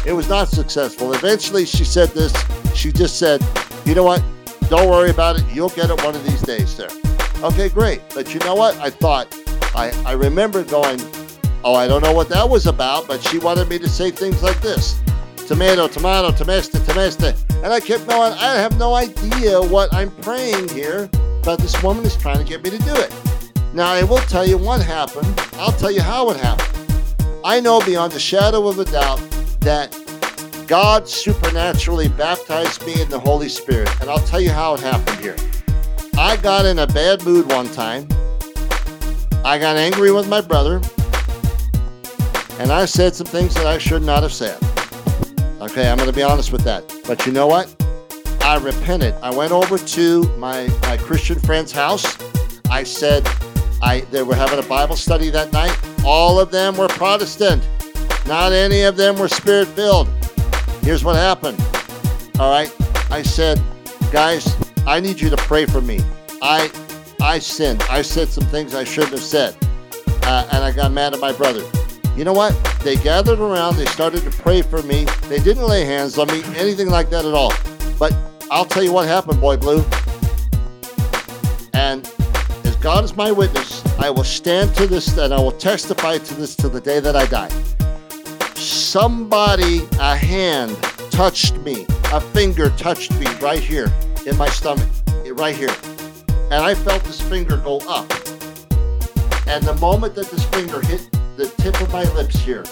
It was not successful. Eventually, she said this. She just said, "You know what? Don't worry about it. You'll get it one of these days, sir." Okay, great. But you know what? I thought. I I remember going, "Oh, I don't know what that was about," but she wanted me to say things like this: tomato, tomato, tomesta, tomesta. And I kept going, I have no idea what I'm praying here, but this woman is trying to get me to do it. Now, I will tell you what happened. I'll tell you how it happened. I know beyond a shadow of a doubt that God supernaturally baptized me in the Holy Spirit. And I'll tell you how it happened here. I got in a bad mood one time. I got angry with my brother. And I said some things that I should not have said. Okay, I'm going to be honest with that. But you know what? I repented. I went over to my, my Christian friend's house. I said, I they were having a Bible study that night. All of them were Protestant. Not any of them were spirit filled. Here's what happened. All right. I said, guys, I need you to pray for me. I I sinned. I said some things I shouldn't have said. Uh, and I got mad at my brother. You know what? They gathered around, they started to pray for me. They didn't lay hands on me, anything like that at all. But I'll tell you what happened, Boy Blue. And as God is my witness, I will stand to this and I will testify to this to the day that I die. Somebody, a hand touched me, a finger touched me right here in my stomach, right here. And I felt this finger go up. And the moment that this finger hit the tip of my lips here,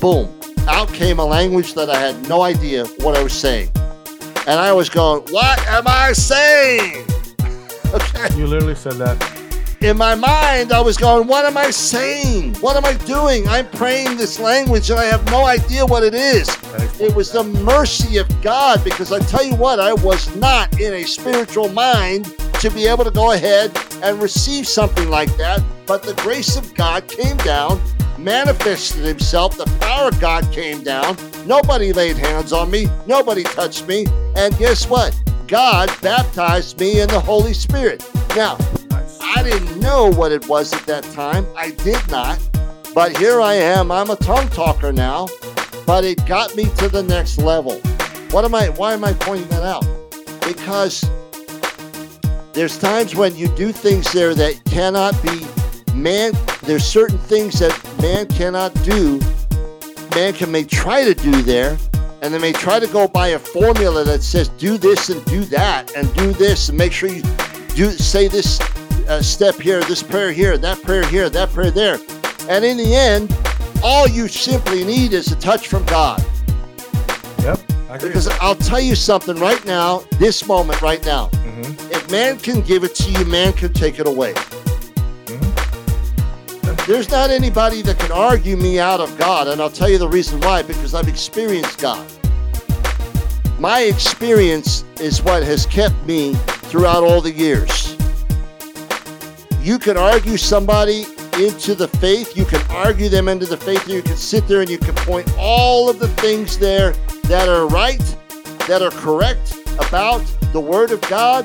boom, out came a language that I had no idea what I was saying. And I was going, What am I saying? okay. You literally said that. In my mind, I was going, What am I saying? What am I doing? I'm praying this language and I have no idea what it is. It was the mercy of God because I tell you what, I was not in a spiritual mind to be able to go ahead and receive something like that. But the grace of God came down, manifested himself, the power of God came down. Nobody laid hands on me, nobody touched me. And guess what? God baptized me in the Holy Spirit. Now, I didn't know what it was at that time. I did not. But here I am. I'm a tongue talker now. But it got me to the next level. What am I why am I pointing that out? Because there's times when you do things there that cannot be man there's certain things that man cannot do. Man can may try to do there and they may try to go by a formula that says do this and do that and do this and make sure you do say this uh, step here, this prayer here, that prayer here, that prayer there. And in the end, all you simply need is a touch from God. Yep. I agree. Because I'll tell you something right now, this moment right now. Mhm. If man can give it to you, man can take it away. There's not anybody that can argue me out of God, and I'll tell you the reason why because I've experienced God. My experience is what has kept me throughout all the years. You can argue somebody into the faith. You can argue them into the faith. You can sit there and you can point all of the things there that are right, that are correct about the Word of God.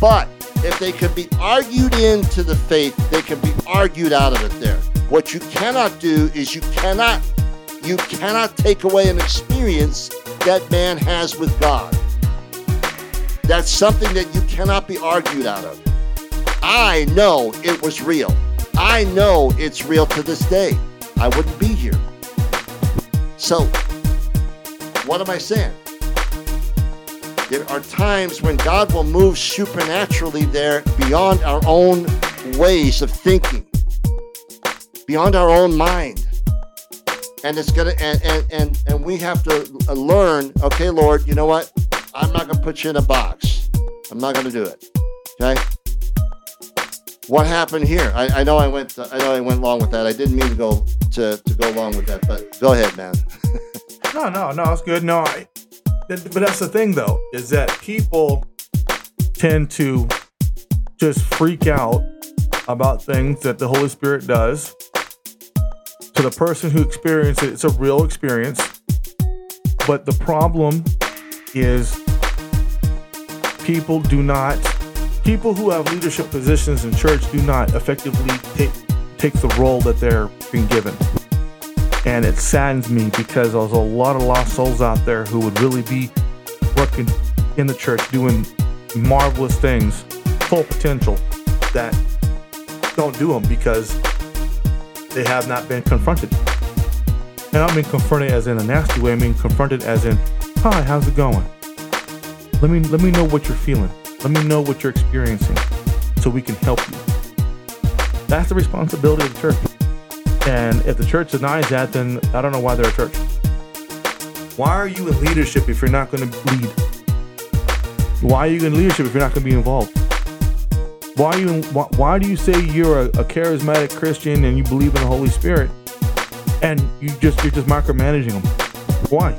But if they can be argued into the faith, they can be argued out of it there. What you cannot do is you cannot you cannot take away an experience that man has with God. That's something that you cannot be argued out of. I know it was real. I know it's real to this day. I wouldn't be here. So, what am I saying? There are times when God will move supernaturally there beyond our own ways of thinking, beyond our own mind. And it's gonna and and and, and we have to learn, okay, Lord, you know what? I'm not gonna put you in a box. I'm not gonna do it. Okay? What happened here? I, I know I went I know I went long with that. I didn't mean to go to, to go along with that, but go ahead, man. No, no, no, it's good. No, I, but that's the thing though, is that people tend to just freak out about things that the Holy Spirit does. To the person who experienced it, it's a real experience. But the problem is people do not people who have leadership positions in church do not effectively take take the role that they're being given and it saddens me because there's a lot of lost souls out there who would really be working in the church doing marvelous things full potential that don't do them because they have not been confronted. And i mean confronted as in a nasty way i mean confronted as in hi how's it going? Let me let me know what you're feeling. Let me know what you're experiencing so we can help you. That's the responsibility of the church and if the church denies that, then I don't know why they're a church. Why are you in leadership if you're not going to lead? Why are you in leadership if you're not going to be involved? Why are you? in- Why, why do you say you're a, a charismatic Christian and you believe in the Holy Spirit, and you just you're just micromanaging them? Why?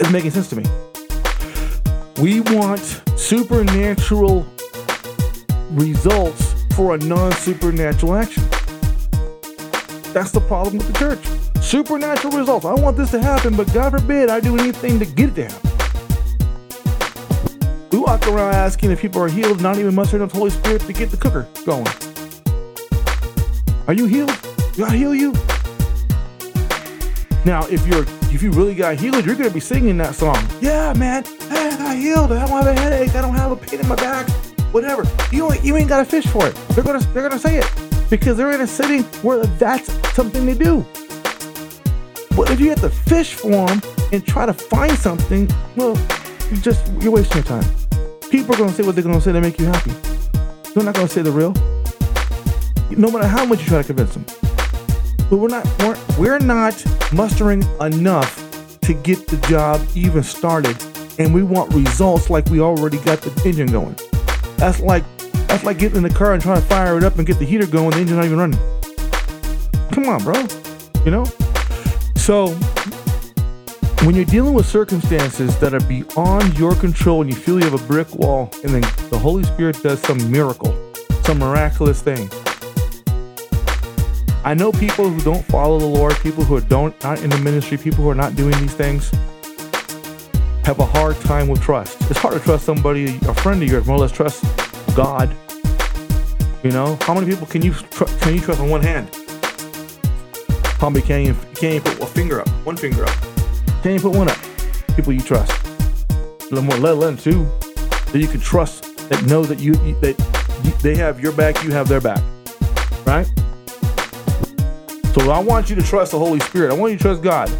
It's making sense to me. We want supernatural results for a non-supernatural action. That's the problem with the church. Supernatural results. I want this to happen, but God forbid I do anything to get it to happen. We walk around asking if people are healed, not even mustering the Holy Spirit to get the cooker going. Are you healed? God heal you? Now, if you're if you really got healed, you're gonna be singing that song. Yeah, man. Hey, I got healed. I don't have a headache. I don't have a pain in my back. Whatever. You ain't, you ain't got to fish for it. They're gonna they're gonna say it because they're in a city where that's something they do. But if you have to fish for them and try to find something, well, you just you're wasting your time. People are gonna say what they're gonna say to make you happy. They're not gonna say the real. No matter how much you try to convince them. But we're not we're, we're not mustering enough to get the job even started, and we want results like we already got the engine going. That's like that's like getting in the car and trying to fire it up and get the heater going. The engine's not even running. Come on, bro. You know. So when you're dealing with circumstances that are beyond your control and you feel you have a brick wall, and then the Holy Spirit does some miracle, some miraculous thing. I know people who don't follow the Lord, people who are don't not in the ministry, people who are not doing these things have a hard time with trust. It's hard to trust somebody, a friend of yours, more or less trust God. You know, how many people can you tr- can you trust on one hand? Probably can't even, can't even put a finger up, one finger up. Can't even put one up. People you trust. Let more, let alone two that you can trust that know that you that you, they have your back, you have their back, right? So I want you to trust the Holy Spirit. I want you to trust God.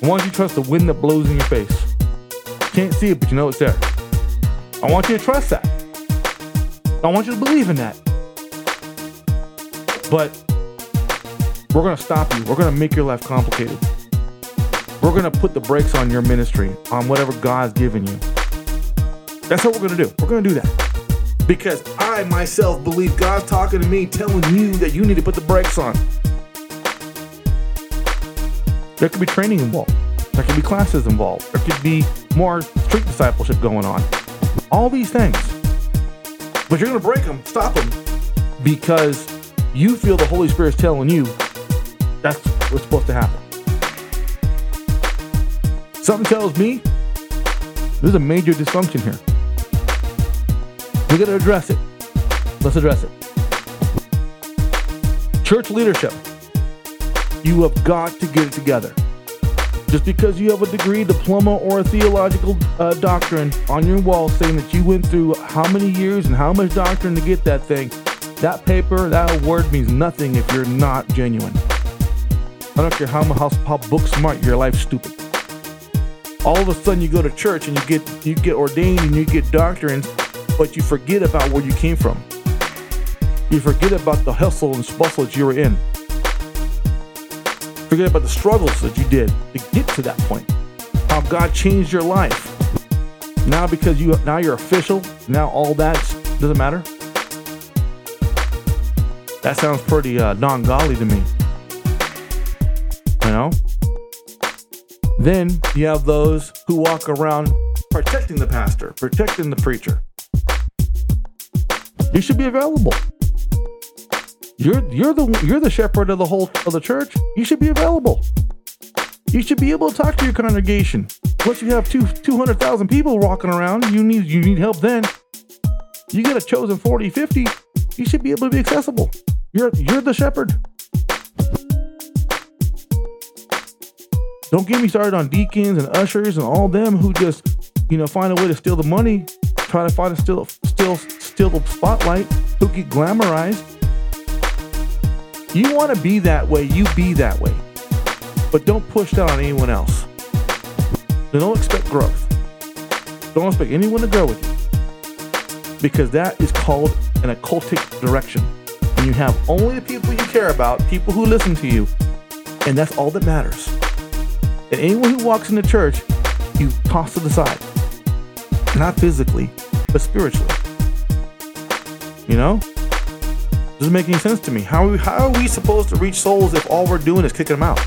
I want you to trust the wind that blows in your face. Can't see it, but you know it's there. I want you to trust that. I want you to believe in that. But we're going to stop you. We're going to make your life complicated. We're going to put the brakes on your ministry, on whatever God's given you. That's what we're going to do. We're going to do that. Because I myself believe God's talking to me, telling you that you need to put the brakes on. There could be training involved. There could be classes involved. There could be more street discipleship going on. All these things. But you're going to break them, stop them. because you feel the Holy Spirit's telling you that's what's supposed to happen. Something tells me there's a major dysfunction here. We gotta address it. Let's address it. Church leadership, you have got to get it together. Just because you have a degree, diploma, or a theological uh, doctrine on your wall saying that you went through how many years and how much doctrine to get that thing, that paper, that award means nothing if you're not genuine. I don't care how, how, how book smart your life stupid. All of a sudden you go to church and you get you get ordained and you get doctrines, but you forget about where you came from. You forget about the hustle and bustle that you were in. Forget about the struggles that you did to get to that point. How God changed your life. Now because you now you're official, now all that doesn't matter. That sounds pretty uh, non-godly to me. You know? Then you have those who walk around protecting the pastor, protecting the preacher. You should be available. You're you're the you're the shepherd of the whole of the church. You should be available. You should be able to talk to your congregation. Once you have two two hundred thousand people walking around, you need you need help then. You get a chosen 40, 50, you should be able to be accessible. You're you're the shepherd. Don't get me started on deacons and ushers and all them who just, you know, find a way to steal the money, try to find a steal, steal, steal the spotlight, who get glamorized. You want to be that way, you be that way. But don't push that on anyone else. Don't expect growth. Don't expect anyone to grow with you. Because that is called an occultic direction. And you have only the people you care about, people who listen to you, and that's all that matters. And anyone who walks into church, you toss to the side. Not physically, but spiritually. You know? Doesn't make any sense to me. How are, we, how are we supposed to reach souls if all we're doing is kicking them out?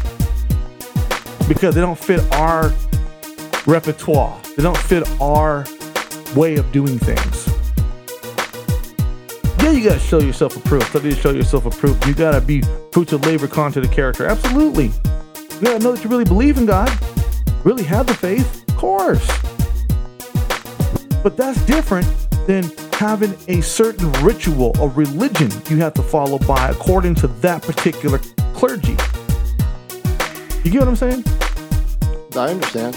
Because they don't fit our repertoire. They don't fit our way of doing things. Yeah, you gotta show yourself approved. Study to show yourself approved. You gotta be fruits of labor, content of character. Absolutely. You gotta know that you really believe in God, really have the faith. Of course. But that's different than having a certain ritual, a religion you have to follow by according to that particular clergy. You get what I'm saying? I understand.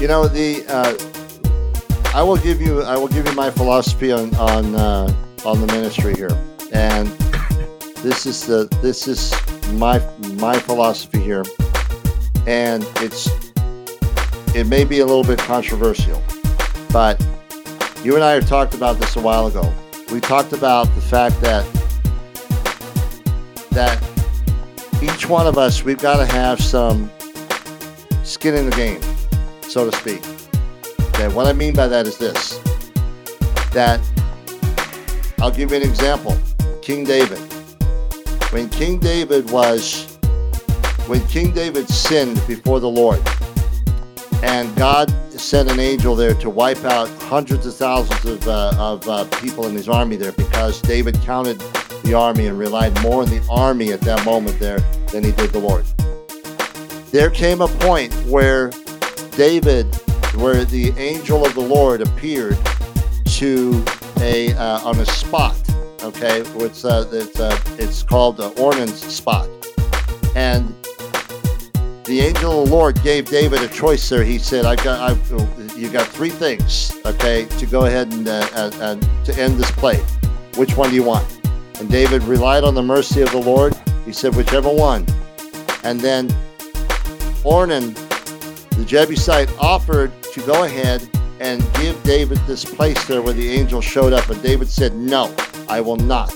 You know the. Uh, I will give you. I will give you my philosophy on on uh, on the ministry here, and this is the this is my my philosophy here, and it's it may be a little bit controversial, but you and I have talked about this a while ago. We talked about the fact that that each one of us we've got to have some skin in the game, so to speak. Okay, what I mean by that is this: that I'll give you an example. King David. When King David was when King David sinned before the Lord, and God sent an angel there to wipe out hundreds of thousands of, uh, of uh, people in his army there because David counted the army and relied more on the army at that moment there than he did the Lord. There came a point where David, where the angel of the Lord appeared to a uh, on a spot. Okay, it's uh, it's uh, it's called uh, Ornan's spot, and the angel of the Lord gave David a choice there. He said, "I've got, I, you got three things, okay, to go ahead and, uh, to end this play. Which one do you want?" And David relied on the mercy of the Lord. He said, "Whichever one." And then Ornan, the Jebusite, offered to go ahead and give David this place there where the angel showed up, and David said, "No, I will not.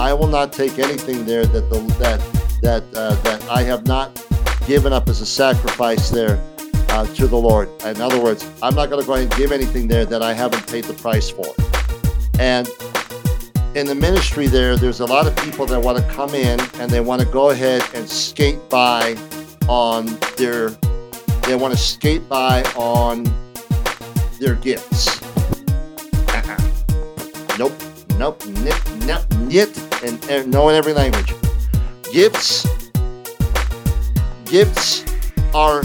I will not take anything there that the that that uh, that I have not." Given up as a sacrifice there uh, to the Lord. In other words, I'm not going to go ahead and give anything there that I haven't paid the price for. And in the ministry there, there's a lot of people that want to come in and they want to go ahead and skate by on their, they want to skate by on their gifts. Uh-uh. Nope, nope, nit, nip, nit, and, and knowing every language. Gifts, gifts are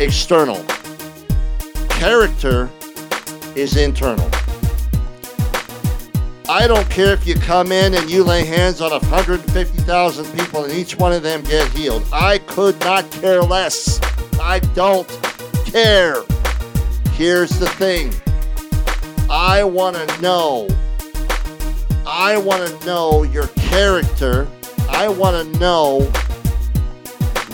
external. Character is internal. I don't care if you come in and you lay hands on 150,000 people and each one of them get healed. I could not care less. I don't care. Here's the thing I want to know. I want to know your character. I want to know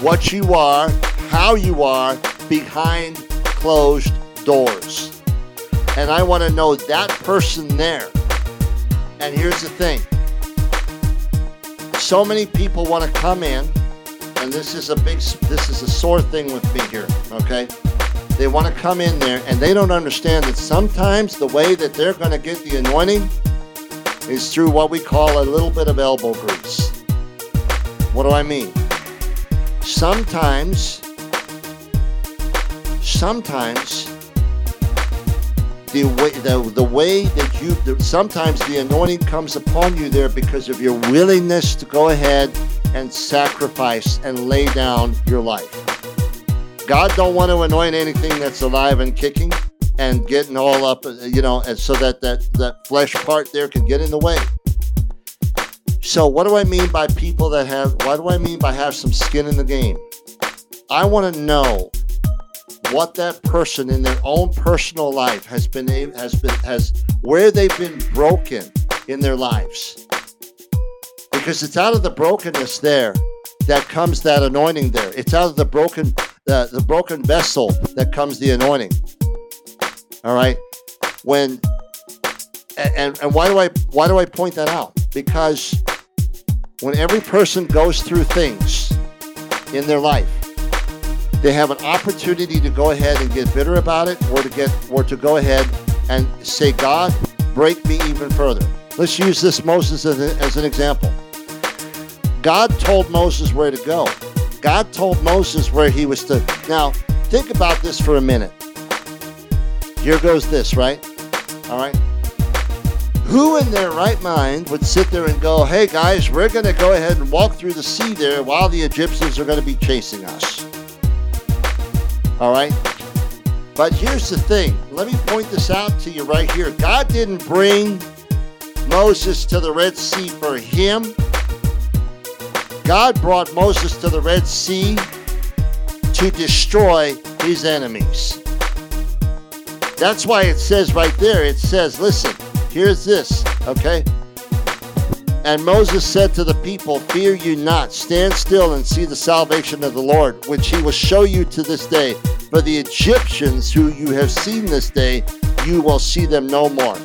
what you are, how you are behind closed doors. And I want to know that person there. And here's the thing so many people want to come in, and this is a big, this is a sore thing with me here, okay? They want to come in there and they don't understand that sometimes the way that they're going to get the anointing is through what we call a little bit of elbow grease. What do I mean? Sometimes, sometimes the way the, the way that you the, sometimes the anointing comes upon you there because of your willingness to go ahead and sacrifice and lay down your life. God don't want to anoint anything that's alive and kicking and getting all up, you know, and so that that that flesh part there can get in the way. So what do I mean by people that have? What do I mean by have some skin in the game? I want to know what that person in their own personal life has been has been has where they've been broken in their lives because it's out of the brokenness there that comes that anointing there it's out of the broken the, the broken vessel that comes the anointing all right when and, and why do i why do i point that out because when every person goes through things in their life they have an opportunity to go ahead and get bitter about it or to get or to go ahead and say god break me even further. Let's use this moses as, a, as an example. God told moses where to go. God told moses where he was to now think about this for a minute. Here goes this right? All right who in their right mind would sit there and go hey guys we're going to go ahead and walk through the sea there while the egyptians are going to be chasing us all right? But here's the thing. Let me point this out to you right here. God didn't bring Moses to the Red Sea for him. God brought Moses to the Red Sea to destroy his enemies. That's why it says right there, it says, listen, here's this, okay? And Moses said to the people, Fear you not, stand still and see the salvation of the Lord, which he will show you to this day. For the Egyptians who you have seen this day, you will see them no more.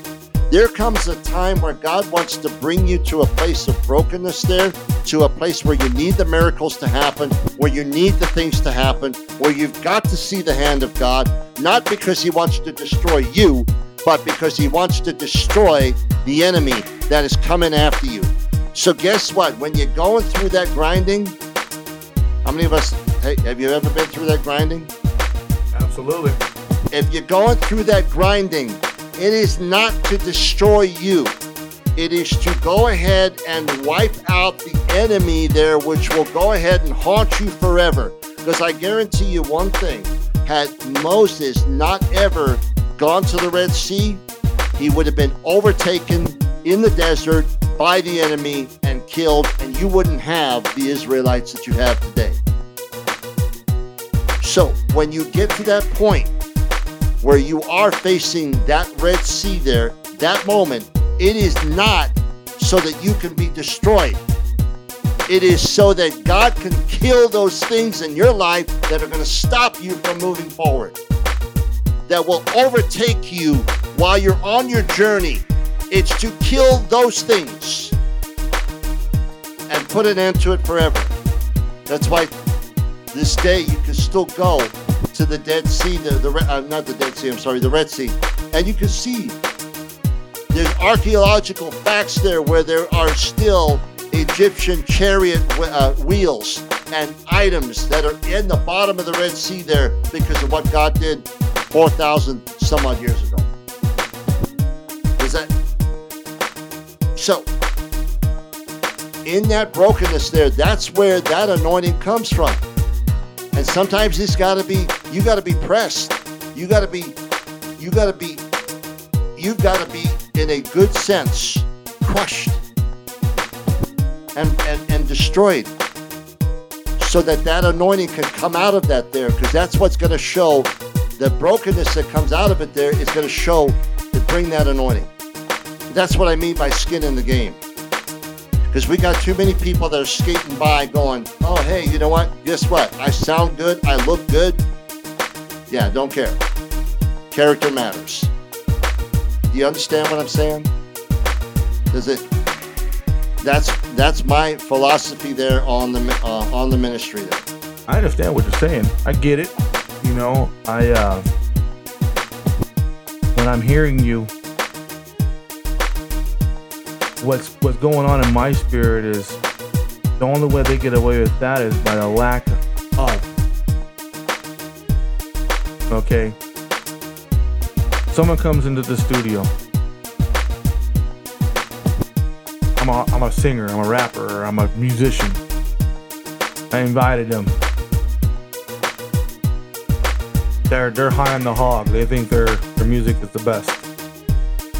There comes a time where God wants to bring you to a place of brokenness there, to a place where you need the miracles to happen, where you need the things to happen, where you've got to see the hand of God, not because He wants to destroy you, but because He wants to destroy the enemy that is coming after you. So, guess what? When you're going through that grinding, how many of us, hey, have you ever been through that grinding? Absolutely. If you're going through that grinding, it is not to destroy you. It is to go ahead and wipe out the enemy there, which will go ahead and haunt you forever. Because I guarantee you one thing had Moses not ever gone to the Red Sea, he would have been overtaken in the desert by the enemy and killed, and you wouldn't have the Israelites that you have today. So when you get to that point where you are facing that Red Sea there, that moment, it is not so that you can be destroyed. It is so that God can kill those things in your life that are going to stop you from moving forward, that will overtake you while you're on your journey. It's to kill those things and put an end to it forever. That's why this day you can still go to the Dead Sea, the, the uh, not the Dead Sea, I'm sorry, the Red Sea, and you can see there's archaeological facts there where there are still Egyptian chariot uh, wheels and items that are in the bottom of the Red Sea there because of what God did 4,000 some odd years ago. Is that So, in that brokenness there, that's where that anointing comes from. And sometimes it's got to be, you got to be pressed. You got to be, you got to be, you got to be, in a good sense, crushed and, and, and destroyed so that that anointing can come out of that there because that's what's going to show the brokenness that comes out of it there is going to show to bring that anointing. That's what i mean by skin in the game. Because we got too many people that are skating by going oh hey you know what? Guess what? I sound good. I look good. Yeah don't care. Character matters. Do you understand what i'm saying? Does it that's that's my philosophy there on the uh, on the ministry there. I understand what you're saying. I get it. You know, I uh when I'm hearing you what's what's going on in my spirit is the only way they get away with that is by the lack of. Okay? Someone comes into the studio. I'm a, I'm a singer i'm a rapper i'm a musician. I invited them they're they're high on the hog. They think their their music is the best.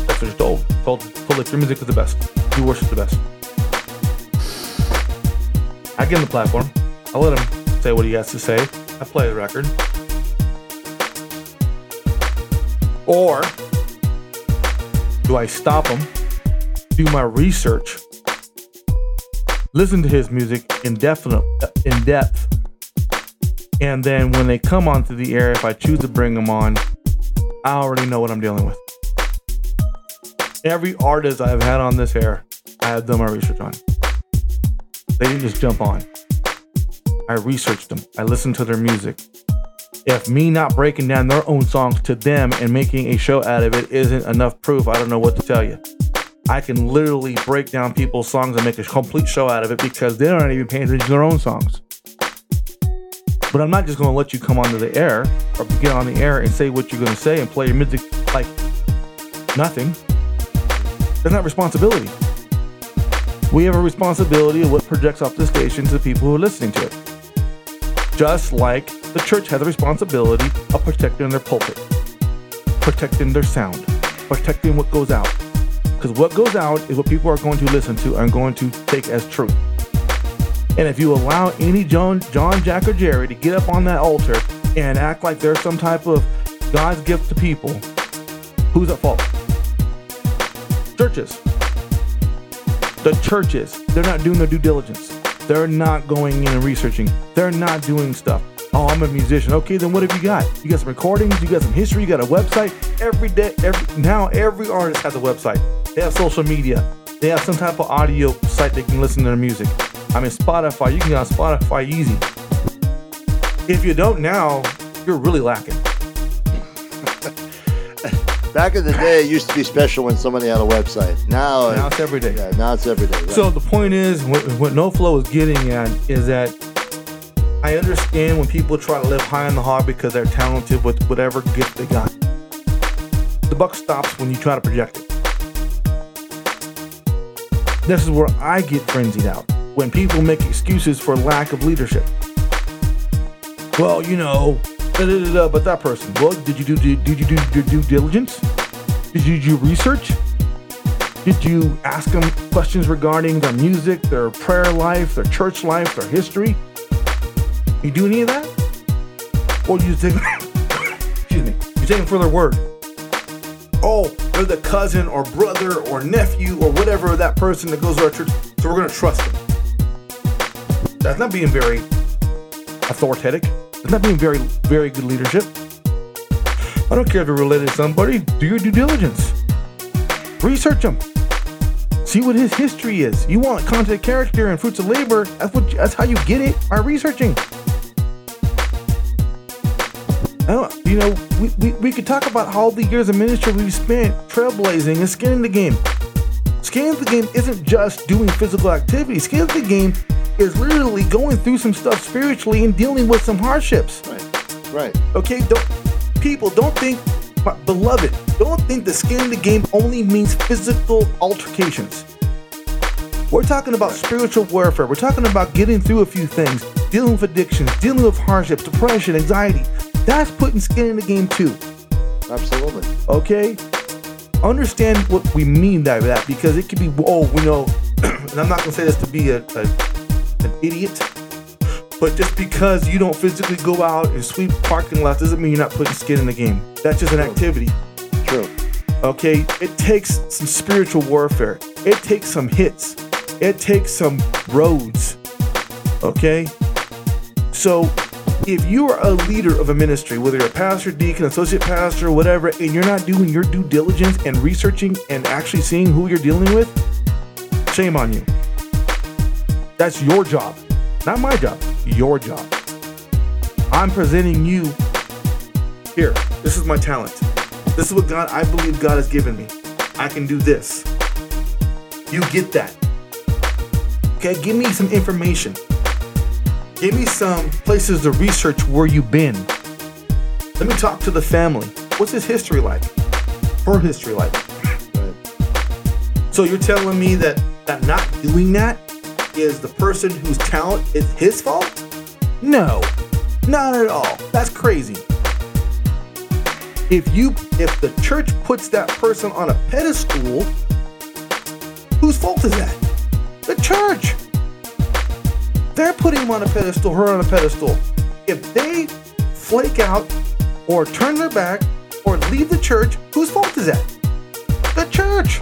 That's what they're told. Told that your music is the best. You worship the best. I give him the platform. I let him say what he has to say. I play the record. Or do I stop him, do my research, listen to his music indefinite, in depth, and then when they come onto the air, if I choose to bring them on, I already know what I'm dealing with. Every artist I've had on this air, I have done my research on. They didn't just jump on. I researched them. I listened to their music. If me not breaking down their own songs to them and making a show out of it isn't enough proof, I don't know what to tell you. I can literally break down people's songs and make a complete show out of it because they aren't even paying attention to their own songs. But I'm not just going to let you come onto the air or get on the air and say what you're going to say and play your music like nothing. That's not responsibility. We have a responsibility of what projects off the station to the people who are listening to it. Just like the church has a responsibility of protecting their pulpit, protecting their sound, protecting what goes out. Because what goes out is what people are going to listen to and going to take as truth. And if you allow any John, John, Jack, or Jerry to get up on that altar and act like they're some type of God's gift to people, who's at fault? Churches. The churches. They're not doing their due diligence. They're not going in and researching. They're not doing stuff. Oh, I'm a musician. Okay, then what have you got? You got some recordings. You got some history. You got a website. Every day, every now, every artist has a website. They have social media. They have some type of audio site they can listen to their music. I mean, Spotify. You can get on Spotify easy. If you don't now, you're really lacking. back in the day it used to be special when somebody had a website now Now it's every day. yeah now it's every day right? So the point is, what, what No Flow is getting at is that I understand when people try to live high on the hog because they're talented with whatever gift they got. The buck stops when you try to project it. This is where I get frenzied out when people make excuses for lack of leadership. Well, you know, da, da, da, but that person. Well, did you do did, did you do your due diligence? Did you do research? Did you ask them questions regarding their music, their prayer life, their church life, their history? You do any of that? Or you take, excuse me, you take them for their word. Oh, they're the cousin or brother or nephew or whatever that person that goes to our church, so we're gonna trust them. That's not being very authoritative. That's not being very, very good leadership. I don't care if you're related to somebody. Do your due diligence. Research them. See what his history is. You want content, character, and fruits of labor. That's what. That's how you get it by researching. You know, we, we, we could talk about all the years of ministry we've spent trailblazing and skinning the game. Skinning the game isn't just doing physical activity. Skinning the game is literally going through some stuff spiritually and dealing with some hardships. right right Okay, don't people don't think, but beloved, don't think the skin in the game only means physical altercations. We're talking about spiritual warfare. We're talking about getting through a few things, dealing with addictions, dealing with hardships, depression, anxiety. That's putting skin in the game too. Absolutely. Okay? Understand what we mean by that because it could be, oh, we know, and I'm not going to say this to be a, a, an idiot, but just because you don't physically go out and sweep parking lots doesn't mean you're not putting skin in the game. That's just an activity. True. Okay? It takes some spiritual warfare, it takes some hits, it takes some roads. Okay? So, if you are a leader of a ministry, whether you're a pastor, deacon, associate pastor, whatever, and you're not doing your due diligence and researching and actually seeing who you're dealing with, shame on you. That's your job, not my job, your job. I'm presenting you here. This is my talent. This is what God, I believe God has given me. I can do this. You get that. Okay, give me some information. Give me some places to research where you've been. Let me talk to the family. What's his history like? Her history like? So you're telling me that that not doing that is the person whose talent is his fault? No, not at all. That's crazy. If you if the church puts that person on a pedestal, whose fault is that? The church. They're putting him on a pedestal, her on a pedestal. If they flake out or turn their back or leave the church, whose fault is that? The church.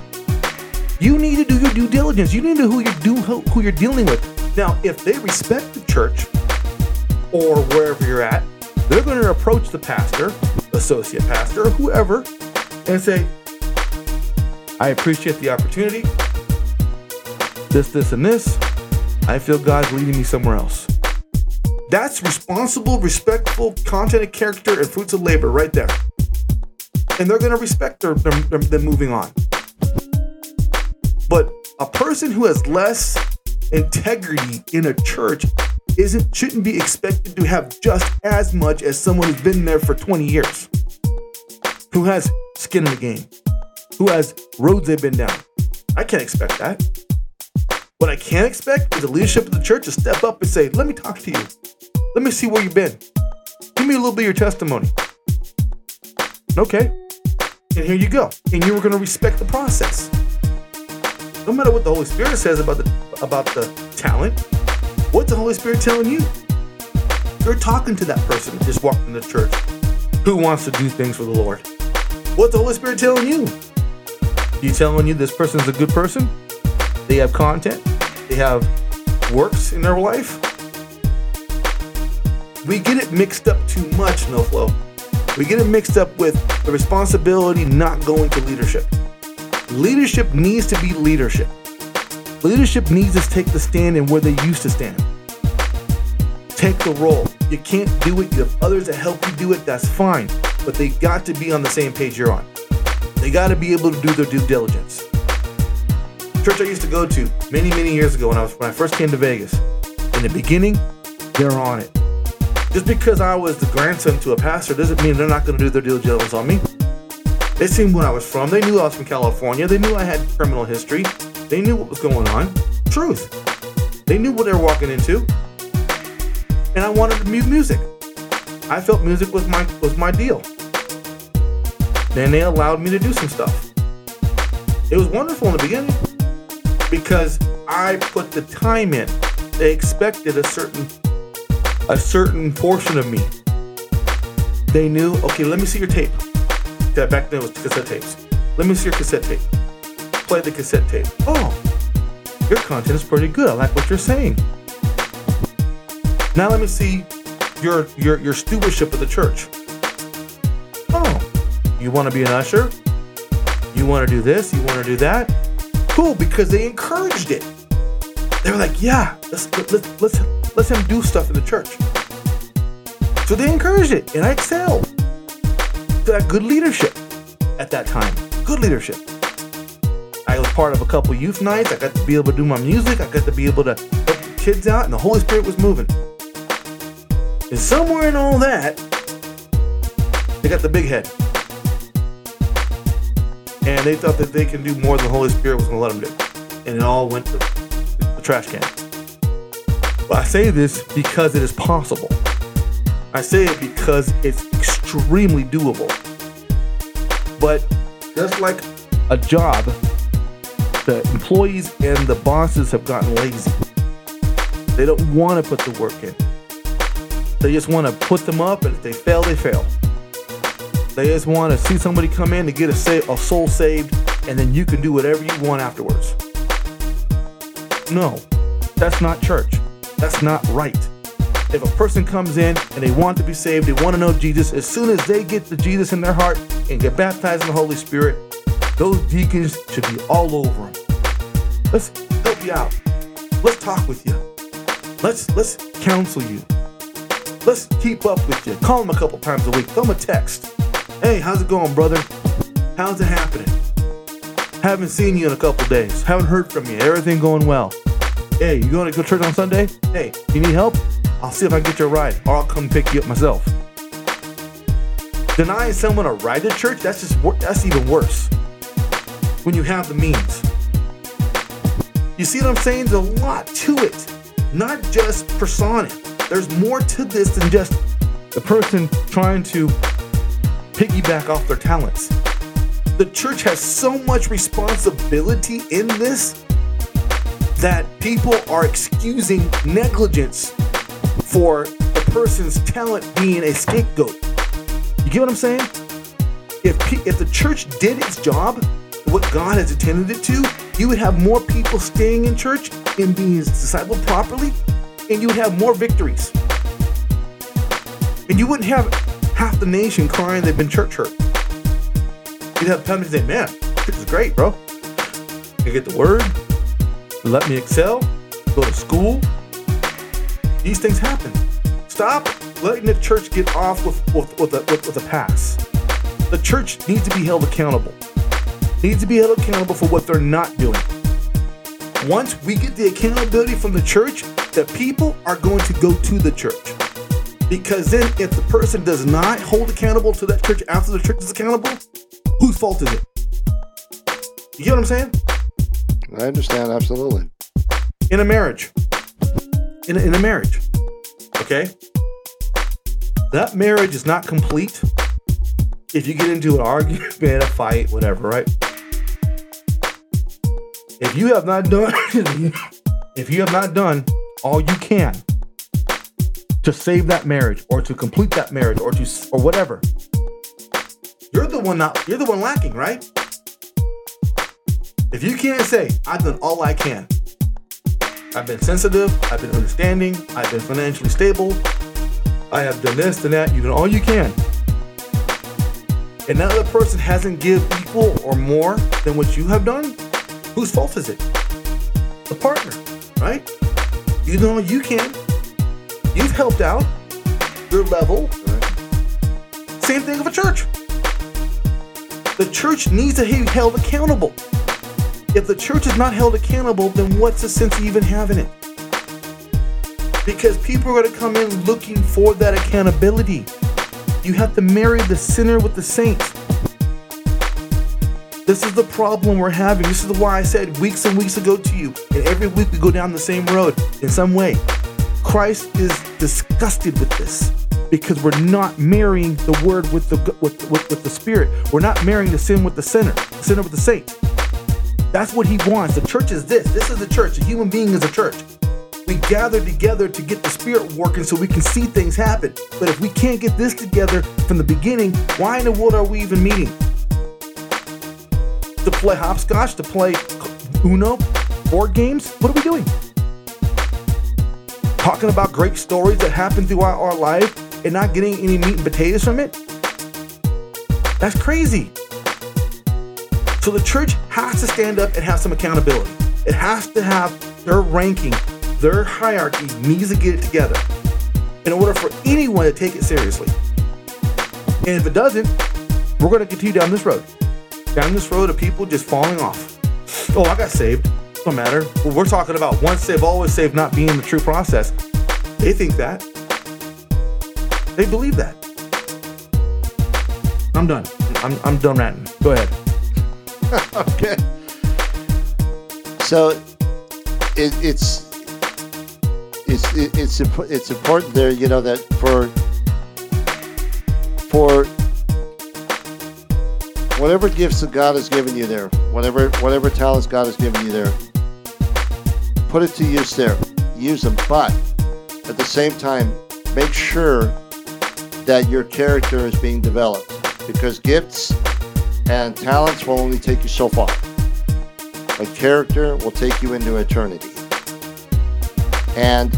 You need to do your due diligence. You need to know who you're do who you're dealing with. Now, if they respect the church or wherever you're at, they're going to approach the pastor, associate pastor, or whoever, and say, "I appreciate the opportunity. This, this, and this. I feel God's leading me somewhere else." That's responsible, respectful content of character and fruits of labor right there. And they're going to respect them moving on. A person who has less integrity in a church isn't shouldn't be expected to have just as much as someone who's been there for 20 years. Who has skin in the game. Who has roads they've been down. I can't expect that. What I can expect is the leadership of the church to step up and say, "Let me talk to you. Let me see where you've been. Give me a little bit of your testimony." Okay. And here you go. And you are going to respect the process no matter what the Holy Spirit says about the about the talent, what's the Holy Spirit telling you? You're talking to that person that just walked in the church who wants to do things for the Lord. What's the Holy Spirit telling you? You telling you this person's a good person? They have content, they have works in their life. We get it mixed up too much, no flow. We get it mixed up with the responsibility not going to leadership. Leadership needs to be leadership. Leadership needs to take the stand in where they used to stand. Take the role. You can't do it. You have others that help you do it. That's fine. But they got to be on the same page you're on. They got to be able to do their due diligence. Church I used to go to many, many years ago when I was when I first came to Vegas. In the beginning, they're on it. Just because I was the grandson to a pastor doesn't mean they're not going to do their due diligence on me. They seen where I was from. They knew I was from California. They knew I had criminal history. They knew what was going on. Truth. They knew what they were walking into. And I wanted to mute music. I felt music was my was my deal. Then they allowed me to do some stuff. It was wonderful in the beginning because I put the time in. They expected a certain a certain portion of me. They knew, okay, let me see your tape. Yeah, back then was cassette tapes. Let me see your cassette tape. Play the cassette tape. Oh, your content is pretty good. I like what you're saying. Now let me see your your your stewardship of the church. Oh, you want to be an usher? You want to do this? You want to do that? Cool, because they encouraged it. They were like, yeah, let's let's let's let's him do stuff in the church. So they encouraged it, and I excelled. That good leadership at that time. Good leadership. I was part of a couple youth nights. I got to be able to do my music. I got to be able to help kids out, and the Holy Spirit was moving. And somewhere in all that, they got the big head. And they thought that they can do more than the Holy Spirit was going to let them do. And it all went to the trash can. But I say this because it is possible. I say it because it's extremely doable. But just like a job, the employees and the bosses have gotten lazy. They don't want to put the work in. They just want to put them up, and if they fail, they fail. They just want to see somebody come in to get a, sa- a soul saved, and then you can do whatever you want afterwards. No, that's not church. That's not right. If a person comes in and they want to be saved, they want to know Jesus, as soon as they get the Jesus in their heart and get baptized in the Holy Spirit, those deacons should be all over them. Let's help you out. Let's talk with you. Let's let's counsel you. Let's keep up with you. Call them a couple times a week. Throw them a text. Hey, how's it going, brother? How's it happening? Haven't seen you in a couple days. Haven't heard from you. Everything going well. Hey, you going to go church on Sunday? Hey, you need help? I'll see if I can get you a ride, or I'll come pick you up myself. Denying someone a ride to church, that's just that's even worse. When you have the means. You see what I'm saying? There's a lot to it. Not just persona. There's more to this than just the person trying to piggyback off their talents. The church has so much responsibility in this that people are excusing negligence for a person's talent being a scapegoat. You get what I'm saying? If if the church did its job, what God has intended it to, you would have more people staying in church and being discipled properly, and you would have more victories. And you wouldn't have half the nation crying they've been church hurt. You'd have time to say, man, this is great, bro. You get the word, let me excel, go to school. These things happen. Stop letting the church get off with, with, with, a, with, with a pass. The church needs to be held accountable. Needs to be held accountable for what they're not doing. Once we get the accountability from the church, the people are going to go to the church. Because then, if the person does not hold accountable to that church after the church is accountable, whose fault is it? You get what I'm saying? I understand absolutely. in a marriage in a, in a marriage okay? That marriage is not complete if you get into an argument a fight whatever right? If you have not done if you have not done all you can to save that marriage or to complete that marriage or to or whatever you're the one not you're the one lacking right? If you can't say i've done all i can I've been sensitive. I've been understanding. I've been financially stable. I have done this and that. You've done all you can. And that other person hasn't give equal or more than what you have done. Whose fault is it? The partner, right? You know you can. You've helped out your level. Same thing of a church. The church needs to be held accountable. If the church is not held accountable, then what's the sense of even having it? Because people are going to come in looking for that accountability. You have to marry the sinner with the saint. This is the problem we're having. This is why I said weeks and weeks ago to you, and every week we go down the same road in some way. Christ is disgusted with this because we're not marrying the word with the with, with, with the spirit. We're not marrying the sin with the sinner, the sinner with the saint. That's what he wants. The church is this. This is the church. A human being is a church. We gather together to get the spirit working so we can see things happen. But if we can't get this together from the beginning, why in the world are we even meeting? To play hopscotch, to play Uno, board games? What are we doing? Talking about great stories that happen throughout our life and not getting any meat and potatoes from it? That's crazy. So the church has to stand up and have some accountability. It has to have their ranking, their hierarchy needs to get it together in order for anyone to take it seriously. And if it doesn't, we're going to continue down this road. Down this road of people just falling off. Oh, I got saved. Don't matter. Well, we're talking about once saved, always saved not being the true process. They think that. They believe that. I'm done. I'm, I'm done ranting. Go ahead. okay. So it, it's it's it, it's it's important there. You know that for for whatever gifts that God has given you there, whatever whatever talents God has given you there, put it to use there. Use them, but at the same time, make sure that your character is being developed because gifts and talents will only take you so far. But character will take you into eternity. And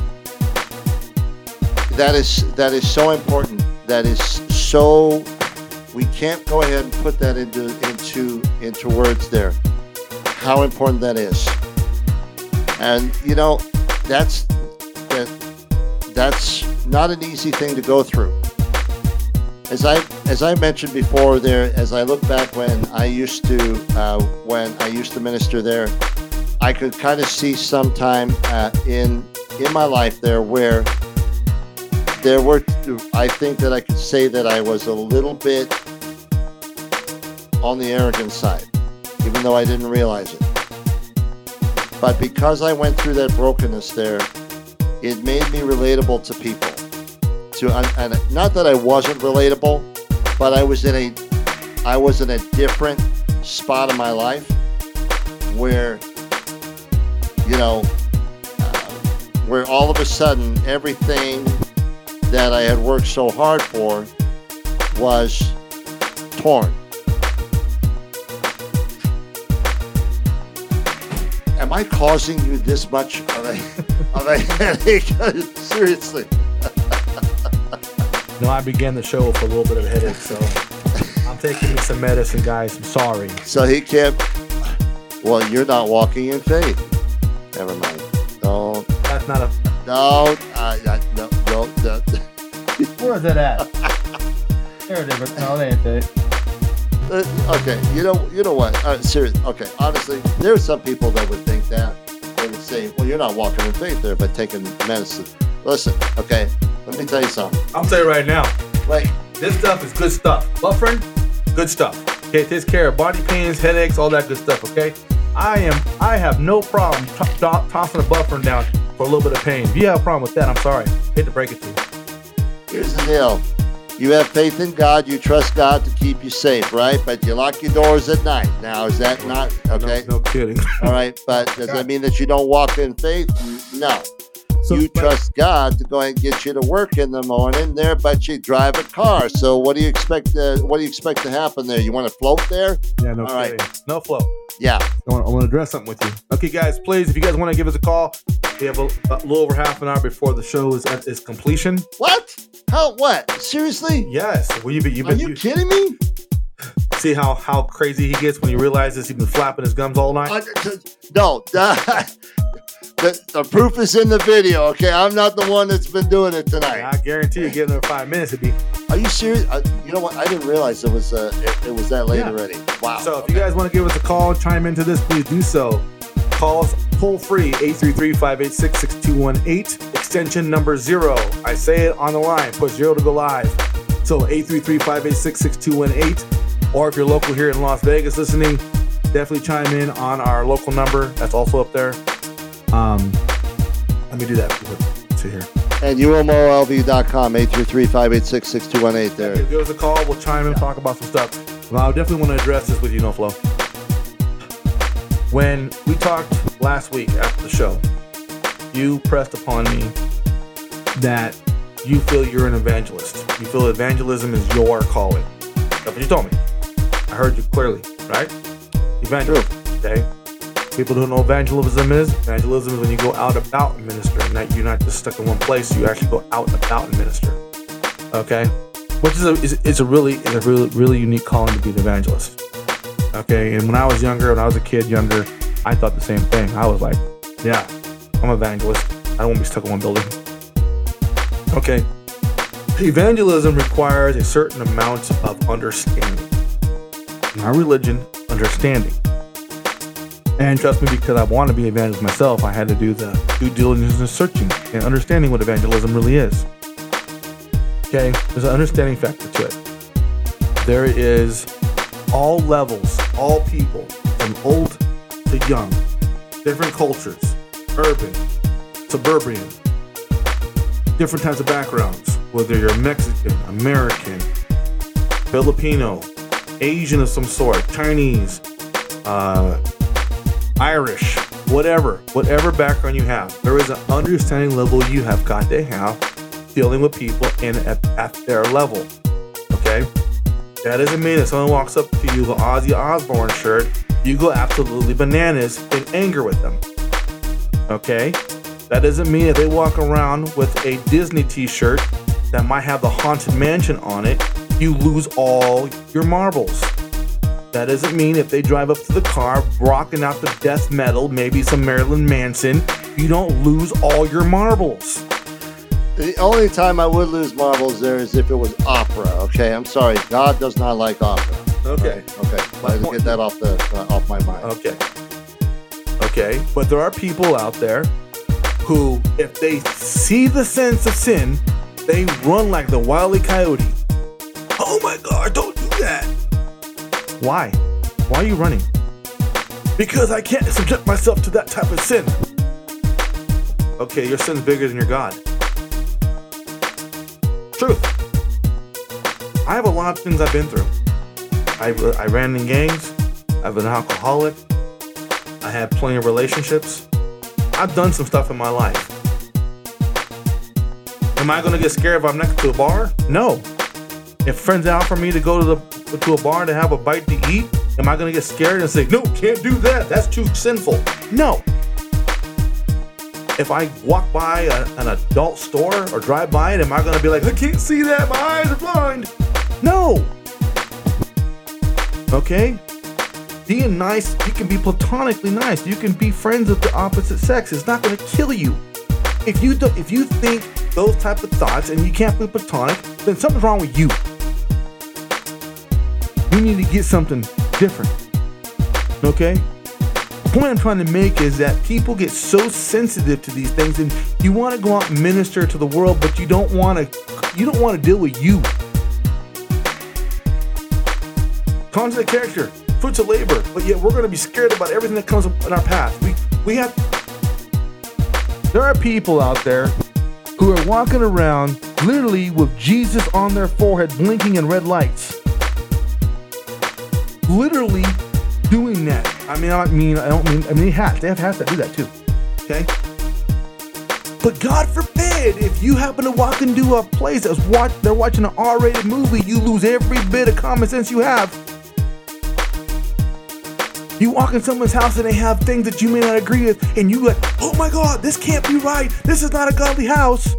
that is that is so important. That is so we can't go ahead and put that into into into words there. How important that is. And you know, that's that that's not an easy thing to go through. As I as I mentioned before, there as I look back when I used to uh, when I used to minister there, I could kind of see sometime uh, in in my life there where there were I think that I could say that I was a little bit on the arrogant side, even though I didn't realize it. But because I went through that brokenness there, it made me relatable to people. To and not that I wasn't relatable, but I was in a I was in a different spot of my life where you know uh, where all of a sudden everything that I had worked so hard for was torn. Am I causing you this much of a, of a headache? Seriously. No, I began the show with a little bit of a headache, so I'm taking some medicine, guys. I'm sorry. So he can't. Well, you're not walking in faith. Never mind. No. That's not a. No. Uh, uh, no. No. no. Where is it at? there it is. No, it ain't it. Uh, okay. You know. You know what? Uh, serious. Okay. Honestly, there are some people that would think that they would say, "Well, you're not walking in faith there, but taking medicine." Listen. Okay. Let me tell you something. I'm telling you right now. Like this stuff is good stuff. Bufferin, good stuff. Okay, it takes care of body pains, headaches, all that good stuff. Okay, I am. I have no problem to- to- tossing a Bufferin down for a little bit of pain. If you have a problem with that, I'm sorry. Hate to break it to you. Here's the deal. You have faith in God. You trust God to keep you safe, right? But you lock your doors at night. Now, is that not okay? No, no kidding. All right, but does that mean that you don't walk in faith? No. You trust God to go and get you to work in the morning there, but you drive a car. So what do you expect? To, what do you expect to happen there? You want to float there? Yeah, no All right. No flow. Yeah. I want, I want to address something with you. Okay, guys, please, if you guys want to give us a call, we have a, a little over half an hour before the show is at its completion. What? How? What? Seriously? Yes. Well, you, you, Are you kidding me? see how how crazy he gets when he realizes he's been flapping his gums all night? Uh, no. the, the proof is in the video. Okay, I'm not the one that's been doing it tonight. I guarantee you, getting there in five minutes, it'd be. Are you serious? Uh, you know what? I didn't realize it was uh, it, it was that late Yeah. already. Wow. So if you guys want to give us a call, chime into this, please do so. Call us toll free 833-586-6218, extension number zero. I say it on the line, push zero to go live. So 833-586-6218. Or if you're local here in Las Vegas listening, definitely chime in on our local number. That's also up there. Um, let me do that. See here. and umolv.com 833-586-6218 there. Give us a call. We'll chime in, and talk about some stuff. Well, I definitely want to address this with you, No Flow. When we talked last week after the show, you pressed upon me that you feel you're an evangelist. You feel evangelism is your calling. That's what you told me. I heard you clearly, right? Evangelism. Okay. People don't know evangelism is. Evangelism is when you go out about and minister, and that you're not just stuck in one place. You actually go out and about and minister. Okay, which is a is, is a really is a really really unique calling to be an evangelist. Okay, and when I was younger, when I was a kid younger, I thought the same thing. I was like, yeah, I'm an evangelist. I don't want to be stuck in one building. Okay, evangelism requires a certain amount of understanding. Not religion, understanding. And trust me, because I want to be an evangelist myself, I had to do the due diligence and searching and understanding what evangelism really is. Okay, there's an understanding factor to it. There is all levels, all people, from old to young, different cultures, urban, suburban, different types of backgrounds, whether you're Mexican, American, Filipino, Asian of some sort, Chinese, uh, Irish, whatever, whatever background you have, there is an understanding level you have got to have dealing with people in at, at their level. Okay? That doesn't mean if someone walks up to you with an Ozzy Osbourne shirt, you go absolutely bananas in anger with them. Okay? That doesn't mean if they walk around with a Disney t-shirt that might have the Haunted Mansion on it, you lose all your marbles. That doesn't mean if they drive up to the car rocking out the death metal, maybe some Marilyn Manson, you don't lose all your marbles. The only time I would lose marbles there is if it was opera. Okay, I'm sorry. God does not like opera. Okay. Right, okay. Let's get that off the uh, off my mind. Okay. Okay. But there are people out there who, if they see the sense of sin, they run like the wily coyote. Oh my God! Don't do that. Why? Why are you running? Because I can't subject myself to that type of sin. Okay, your sin's bigger than your God. Truth. I have a lot of things I've been through. I, I ran in gangs. I've been an alcoholic. I had plenty of relationships. I've done some stuff in my life. Am I gonna get scared if I'm next to a bar? No. If friends out for me to go to the to a bar to have a bite to eat, am I gonna get scared and say, no, can't do that? That's too sinful. No. If I walk by a, an adult store or drive by it, am I gonna be like, I can't see that, my eyes are blind? No. Okay? Being nice, you can be platonically nice. You can be friends of the opposite sex. It's not gonna kill you. If you do, if you think those type of thoughts and you can't be platonic, then something's wrong with you. Get something different. Okay? The point I'm trying to make is that people get so sensitive to these things and you want to go out and minister to the world, but you don't want to you don't want to deal with you. Content character, fruits of labor, but yet we're going to be scared about everything that comes up in our path. We we have there are people out there who are walking around literally with Jesus on their forehead blinking in red lights. Literally doing that. I mean, I mean, I don't mean, I mean, they have, they have hats that do that too. Okay? But God forbid, if you happen to walk into a place that's watch, they're watching an R-rated movie, you lose every bit of common sense you have. You walk in someone's house and they have things that you may not agree with, and you like, oh my god, this can't be right. This is not a godly house.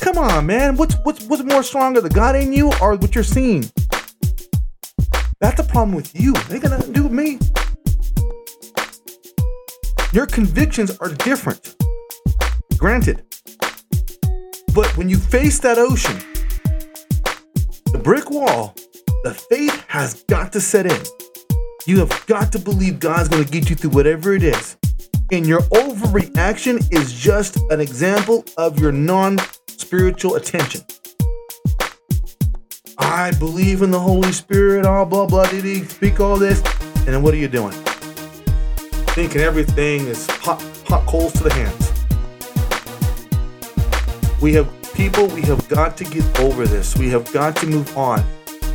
Come on, man. What's what's what's more stronger, the God in you or what you're seeing? That's the problem with you. They got nothing to do with me. Your convictions are different. Granted. But when you face that ocean, the brick wall, the faith has got to set in. You have got to believe God's going to get you through whatever it is. And your overreaction is just an example of your non spiritual attention. I believe in the Holy Spirit, all blah blah did he speak all this, and then what are you doing? Thinking everything is hot hot coals to the hands. We have people, we have got to get over this. We have got to move on.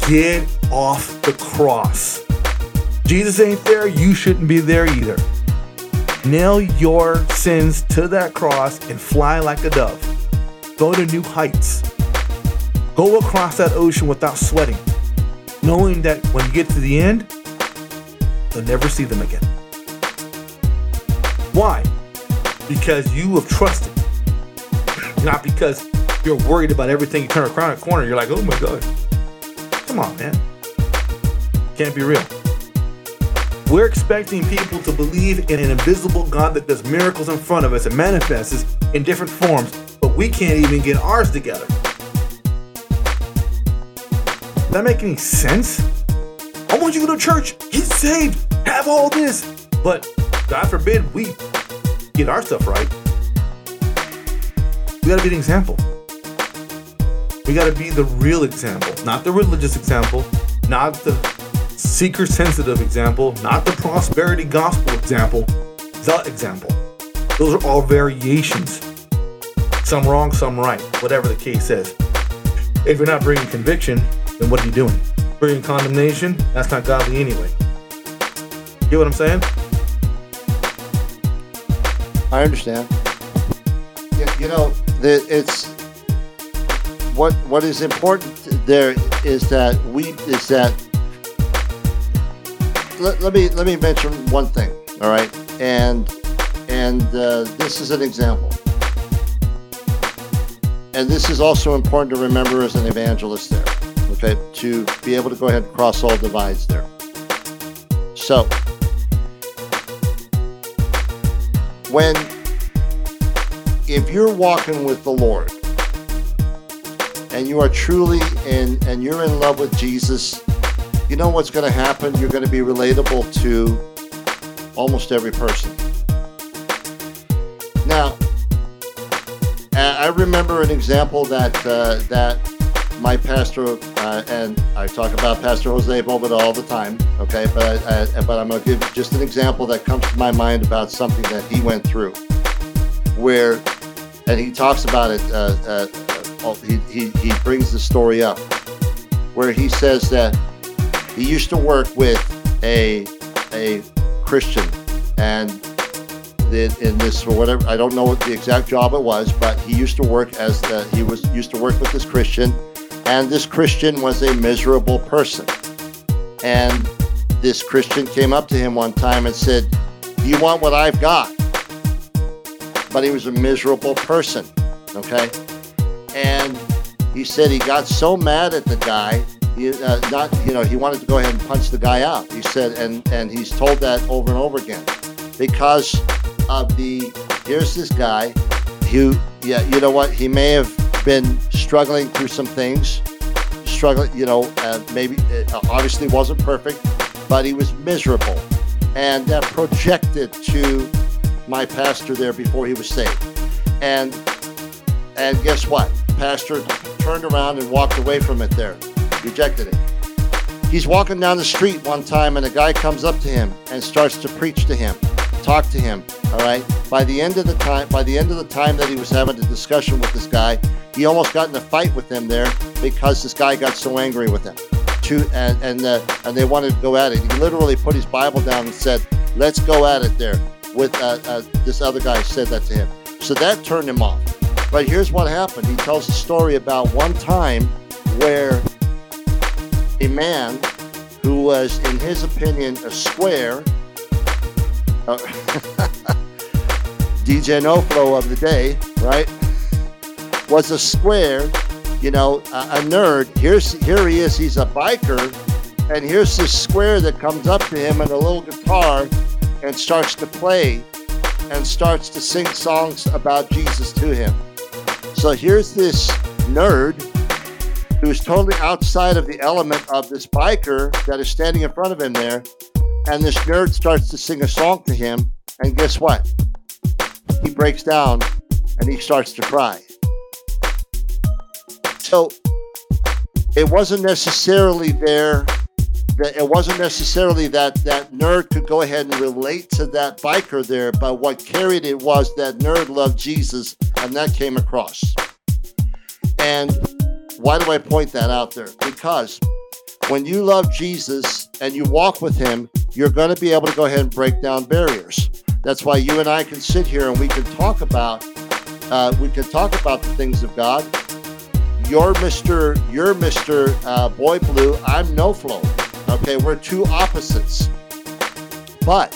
Get off the cross. Jesus ain't there, you shouldn't be there either. Nail your sins to that cross and fly like a dove. Go to new heights. Go across that ocean without sweating, knowing that when you get to the end, you'll never see them again. Why? Because you have trusted, not because you're worried about everything you turn around a corner. You're like, oh my God. Come on, man. Can't be real. We're expecting people to believe in an invisible God that does miracles in front of us and manifests in different forms, but we can't even get ours together. That make any sense? I want you to go to church, get saved, have all this, but God forbid we get our stuff right. We gotta be an example. We gotta be the real example, not the religious example, not the seeker sensitive example, not the prosperity gospel example, the example. Those are all variations. Some wrong, some right, whatever the case is. If you're not bringing conviction, then what are you doing? Bringing condemnation? That's not godly anyway. You get what I'm saying? I understand. You, you know, the, it's what what is important there is that we is that. Let, let me let me mention one thing. All right, and and uh, this is an example. And this is also important to remember as an evangelist there. Okay, to be able to go ahead and cross all divides there. So when if you're walking with the Lord and you are truly in and you're in love with Jesus, you know what's going to happen? You're going to be relatable to almost every person. Now, I remember an example that uh, that my pastor uh, and I talk about Pastor Jose Bobada all the time. Okay, but I, I, but I'm going to give just an example that comes to my mind about something that he went through, where, and he talks about it. Uh, uh, he, he he brings the story up, where he says that he used to work with a a Christian, and in, in this or whatever I don't know what the exact job it was, but he used to work as the he was used to work with this Christian, and this Christian was a miserable person, and this Christian came up to him one time and said, "Do you want what I've got?" But he was a miserable person, okay, and he said he got so mad at the guy. He, uh, not you know he wanted to go ahead and punch the guy out. He said, and and he's told that over and over again because of the here's this guy who yeah you know what he may have been struggling through some things struggling you know uh, maybe it obviously wasn't perfect but he was miserable. And that projected to my pastor there before he was saved. And and guess what? Pastor turned around and walked away from it there rejected it. He's walking down the street one time and a guy comes up to him and starts to preach to him talk to him all right? By the end of the time by the end of the time that he was having a discussion with this guy he almost got in a fight with him there because this guy got so angry with him. To and and, uh, and they wanted to go at it. He literally put his bible down and said let's go at it there with uh, uh, this other guy said that to him. So that turned him off. But here's what happened. He tells a story about one time where a man who was in his opinion a square DJ No Flow of the day, right? Was a square, you know, a, a nerd. Here's here he is. He's a biker, and here's this square that comes up to him and a little guitar and starts to play and starts to sing songs about Jesus to him. So here's this nerd who's totally outside of the element of this biker that is standing in front of him there. And this nerd starts to sing a song to him. And guess what? He breaks down and he starts to cry. So it wasn't necessarily there that it wasn't necessarily that that nerd could go ahead and relate to that biker there, but what carried it was that nerd loved Jesus and that came across. And why do I point that out there? Because when you love Jesus and you walk with him, you're going to be able to go ahead and break down barriers. That's why you and I can sit here and we can talk about uh, we can talk about the things of God. You're Mr. You're Mr. Uh, Boy Blue. I'm No Flow. Okay, we're two opposites. But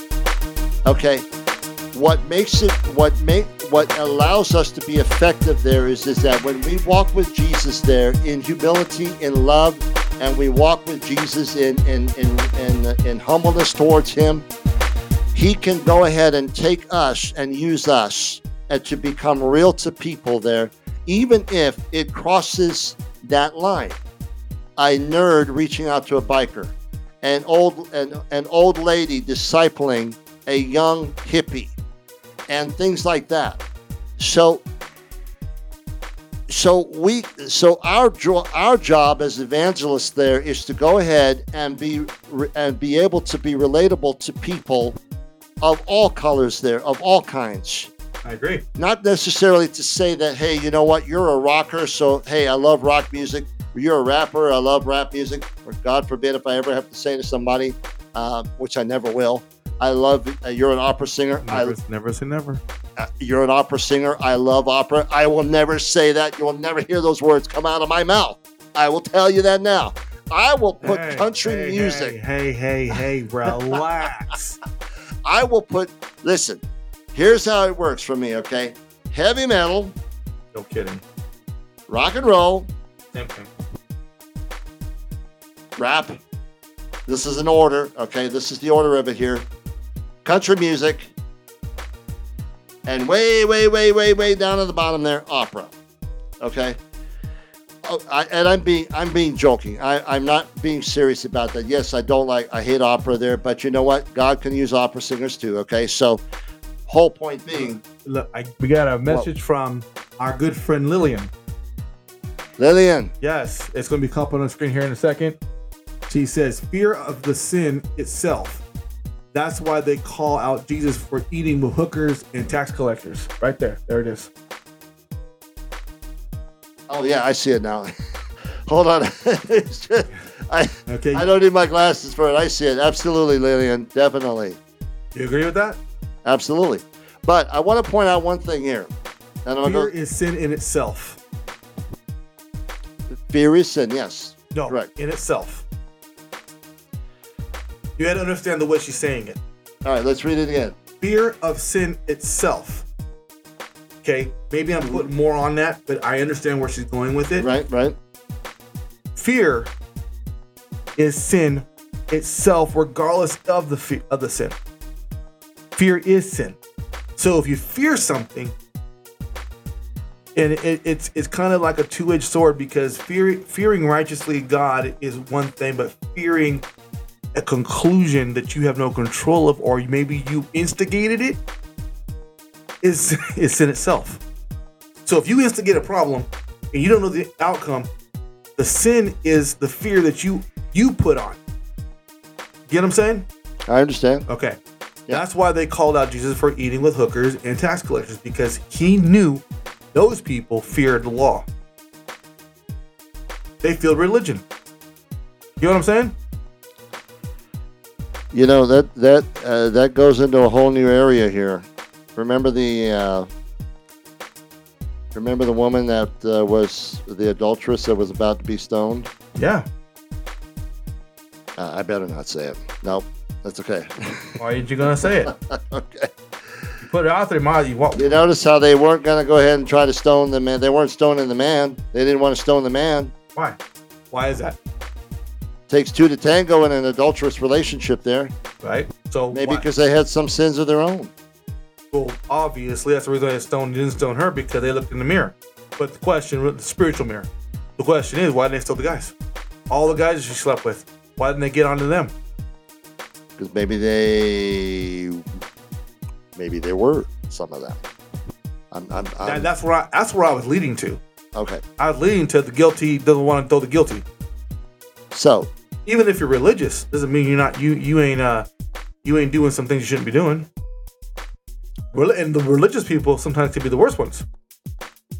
okay, what makes it what make what allows us to be effective there is is that when we walk with Jesus there in humility, in love, and we walk with Jesus in in in in, in humbleness towards Him, He can go ahead and take us and use us and to become real to people there, even if it crosses that line. A nerd reaching out to a biker, an old an, an old lady discipling a young hippie, and things like that. So so we so our jo- our job as evangelists there is to go ahead and be and be able to be relatable to people of all colors there of all kinds I agree. Not necessarily to say that, hey, you know what, you're a rocker, so hey, I love rock music. Or you're a rapper, I love rap music. Or God forbid if I ever have to say to somebody, uh, which I never will, I love. Uh, you're an opera singer. Never, I, never say never. Uh, you're an opera singer. I love opera. I will never say that. You will never hear those words come out of my mouth. I will tell you that now. I will put Hey, country hey, music. Hey, hey, hey, hey, relax. I will put. Listen, here's how it works for me. Okay, heavy metal, no kidding. rock and roll, thing. rap. This is an order. Okay, this is the order of it here. Country music, and way, way, way, way, way down at the bottom there, opera. Okay. Oh, I, and I'm being I'm being joking. I, I'm not being serious about that. Yes, I don't like I hate opera there, but you know what? God can use opera singers too. Okay, so whole point being, Look, I, we got a message from our good friend Lillian. Lillian, Yes, it's going to be up on the screen here in a second. She says, "Fear of the sin itself. That's why they call out Jesus for eating with hookers and tax collectors." Right there, there it is. Oh yeah, I see it now. Hold on. Just- I Okay, I don't need my glasses for it. I see it. Absolutely, Lillian. Definitely. you agree with that? Absolutely. But I want to point out one thing here. And Fear gonna, is sin in itself. fear is sin, yes. No, Correct. in itself. You had to understand the way she's saying it. All right, let's read it again. Fear of sin itself. Okay, maybe I'm putting more on that, but I understand where she's going with it. Right, right. fear is sin itself, regardless of the fe- of the sin. Fear is sin. So if you fear something, and it, it's it's kind of like a two edged sword because fear, fearing righteously God is one thing, but fearing a conclusion that you have no control of, or maybe you instigated it, is is sin itself. So if you instigate a problem and you don't know the outcome, the sin is the fear that you you put on. Get what I'm saying? I understand. Okay. That's why they called out Jesus for eating with hookers and tax collectors because he knew those people feared the law. They feared religion. You know what I'm saying? You know that that uh, that goes into a whole new area here. Remember the uh, remember the woman that uh, was the adulteress that was about to be stoned. Yeah. Uh, I better not say it. Nope, that's okay. Why ain't you gonna say it? okay. You put it out there, Ma. You want You notice how they weren't going to go ahead and try to stone the man. They weren't stoning the man. They didn't want to stone the man. why? Why is that? Takes two to tango in an adulterous relationship there. Right? So Maybe because they had some sins of their own. Well, obviously, that's the reason they stoned didn't stone her because they looked in the mirror. But the question, the spiritual mirror, the question is, why didn't they stone the guys? All the guys that she slept with, why didn't they get onto them? Because maybe they, maybe there were some of them. I'm, I'm, I'm That- that's where I, that's where I was leading to. okay. I was leading to the guilty doesn't want to throw the guilty. So Even if you're religious, doesn't mean you're not you you ain't uh you ain't doing some things you shouldn't be doing. And the religious people sometimes can be the worst ones.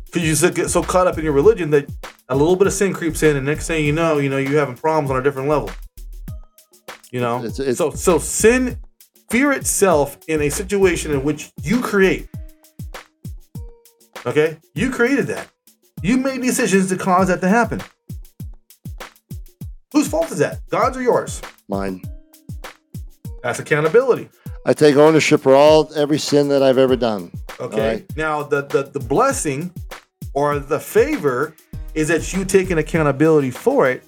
Because you just get so caught up in your religion that a little bit of sin creeps in, and next thing you know, you know you're having problems on a different level. You know, It's- it's- so so sin, fear itself in a situation in which you create. Okay, you created that. You made decisions to cause that to happen. Whose fault is that? God's or yours? mine. That's accountability. I take ownership for all every sin that I've ever done. Okay. Right. Now the, the the blessing or the favor is that you taking accountability for it,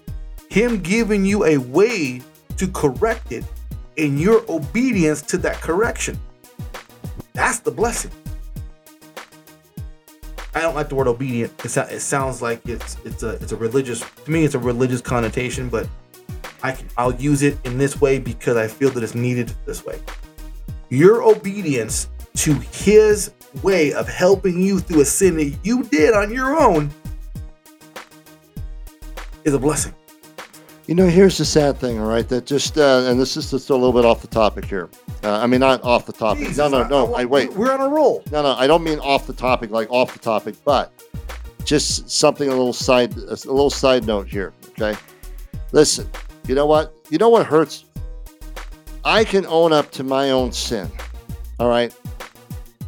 him giving you a way to correct it in your obedience to that correction. That's the blessing. I don't like the word obedient. It, it sounds like it's it's a it's a religious to me it's a religious connotation, but I can, I'll use it in this way because I feel that it's needed this way. Your obedience to his way of helping you through a sin that you did on your own is a blessing. You know, here's the sad thing, all right? That just, uh, and this is just a little bit off the topic here. Uh, I mean, not off the topic. Jesus, no, no, I- no. I- I wait. We're on a roll. No, no, I don't mean off the topic, like off the topic, but just something a little side, a little side note here. Okay, listen. You know what? You know what hurts? I can own up to my own sin. All right,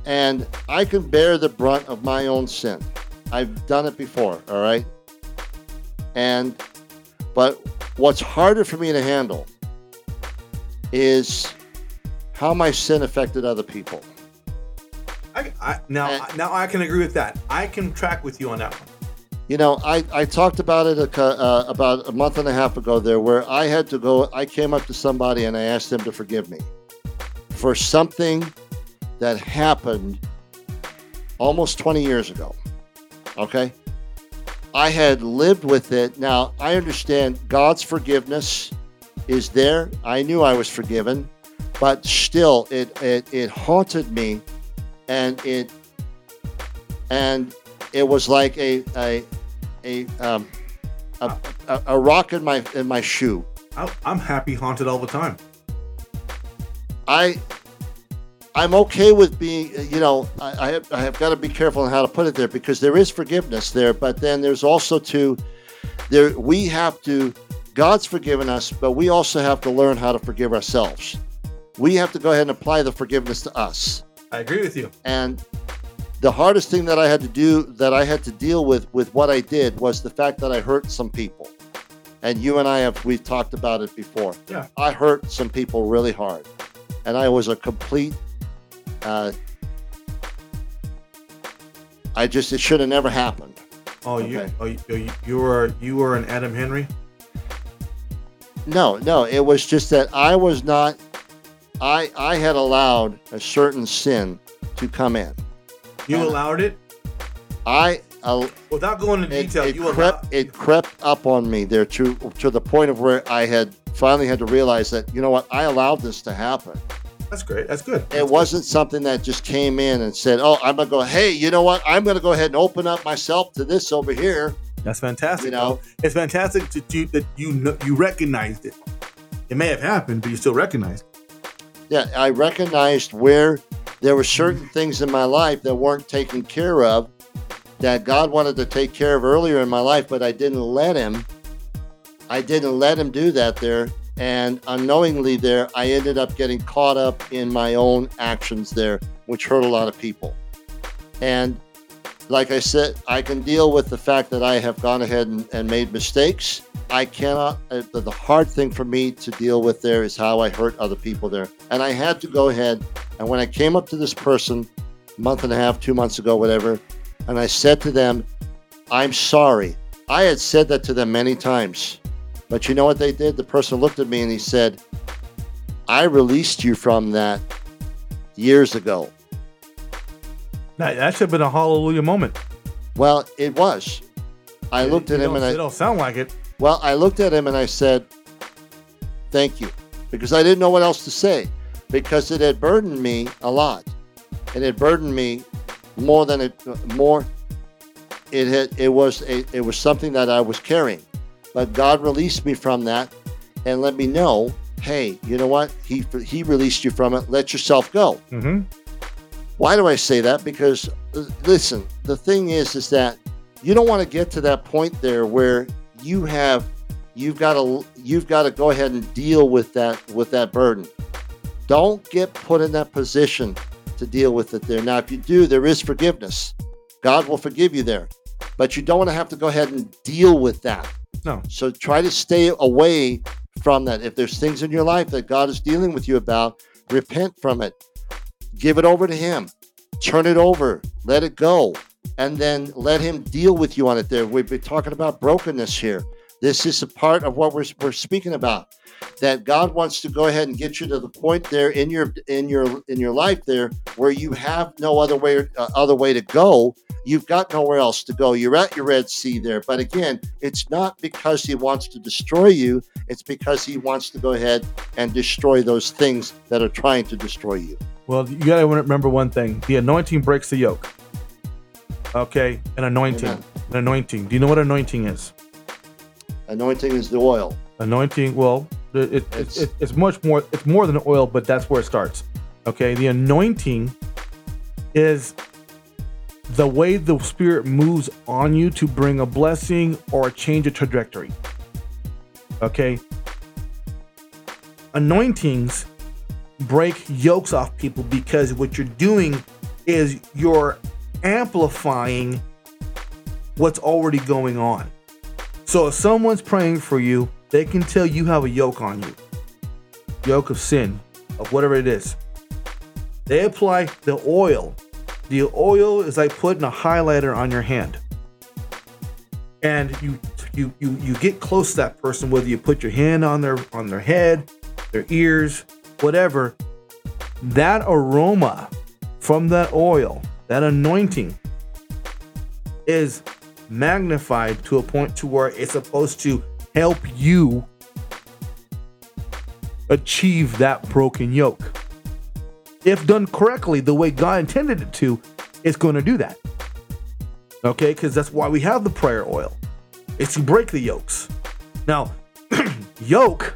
and I can bear the brunt of my own sin. I've done it before. All right, and but what's harder for me to handle is how my sin affected other people. I, I, now, now I can agree with that. I can track with you on that one. You know, I, I talked about it a, uh, about a month and a half ago there, where I had to go. I came up to somebody and I asked them to forgive me for something that happened almost 20 years ago. Okay. I had lived with it. Now, I understand God's forgiveness is there. I knew I was forgiven, but still, it, it, it haunted me and it and it was like a a a um, a, a, a rock in my in my shoe. I, I'm happy haunted all the time. I I'm okay with being you know I I have, I have got to be careful on how to put it there because there is forgiveness there, but then there's also to there we have to God's forgiven us, but we also have to learn how to forgive ourselves. We have to go ahead and apply the forgiveness to us. I agree with you. And the hardest thing that I had to do, that I had to deal with, with what I did, was the fact that I hurt some people. And you and I have, we've talked about it before. Yeah. I hurt some people really hard. And I was a complete, uh, I just, it should have never happened. Oh, you, Okay. oh, you, you, you were you were an Adam Henry. No, no, it was just that I was not, I, I had allowed a certain sin to come in. You allowed it I, uh, without going into it, detail. it you allowed. crept it crept up on me there to to the point of where I had finally had to realize that you know what I allowed this to happen. That's great. That's good. It wasn't something that just came in and said, "Oh, I'm gonna go. Hey, you know what? I'm gonna go ahead and open up myself to this over here." That's fantastic. You know? it's fantastic to, to, that you know, you recognized it. It may have happened, but you still recognized. it. Yeah, I recognized where there were certain things in my life that weren't taken care of that God wanted to take care of earlier in my life, but I didn't let Him. I didn't let Him do that there. And unknowingly, there, I ended up getting caught up in my own actions there, which hurt a lot of people. And like I said, I can deal with the fact that I have gone ahead and, and made mistakes. I cannot, uh, the, the hard thing for me to deal with there is how I hurt other people there. And I had to go ahead, and when I came up to this person month and a half, two months ago, whatever, and I said to them, I'm sorry. I had said that to them many times. But you know what they did? The person looked at me and he said, I released you from that years ago. That, that should have been a hallelujah moment. Well, it was. I looked at him and I It don't sound like it. Well, I looked at him and I said, "Thank you," because I didn't know what else to say, because it had burdened me a lot. And it burdened me more than it more. It had it was a, it was something that I was carrying, but God released me from that and let me know, hey, you know what? He he released you from it. Let yourself go. Mm-hmm. Why do I say that? Because uh, listen, the thing is, is that you don't want to get to that point there where you have you've got to you've got to go ahead and deal with that with that burden. Don't get put in that position to deal with it there. Now, if you do, there is forgiveness. God will forgive you there, but you don't want to have to go ahead and deal with that. No. So try to stay away from that. If there's things in your life that God is dealing with you about, repent from it. Give it over to Him. Turn it over. Let it go. And then let Him deal with you on it there. We've been talking about brokenness here. This is a part of what we're, we're speaking about. That God wants to go ahead and get you to the point there in your in your in your life there where you have no other way uh, other way to go. You've got nowhere else to go. You're at your Red Sea there. But again, it's not because He wants to destroy you. It's because He wants to go ahead and destroy those things that are trying to destroy you. Well, you gotta remember one thing: the anointing breaks the yoke. Okay, an anointing, Amen. an anointing. Do you know what anointing is? Anointing is the oil. Anointing. Well, It, it, it's, it, it's much more. It's more than oil, but that's where it starts. Okay, the anointing is the way the spirit moves on you to bring a blessing or change a trajectory. Okay, anointings break yokes off people because what you're doing is you're amplifying what's already going on. So if someone's praying for you, they can tell you have a yoke on you. Yoke of sin, of whatever it is. They apply the oil. The oil is like putting a highlighter on your hand. And you you you you get close to that person, whether you put your hand on their on their head, their ears, whatever. That aroma from that oil, that anointing, is magnified to a point to where it's supposed to help you achieve that broken yoke. If done correctly, the way God intended it to, it's going to do that. Okay, because that's why we have the prayer oil. It's to break the yokes. Now, yoke,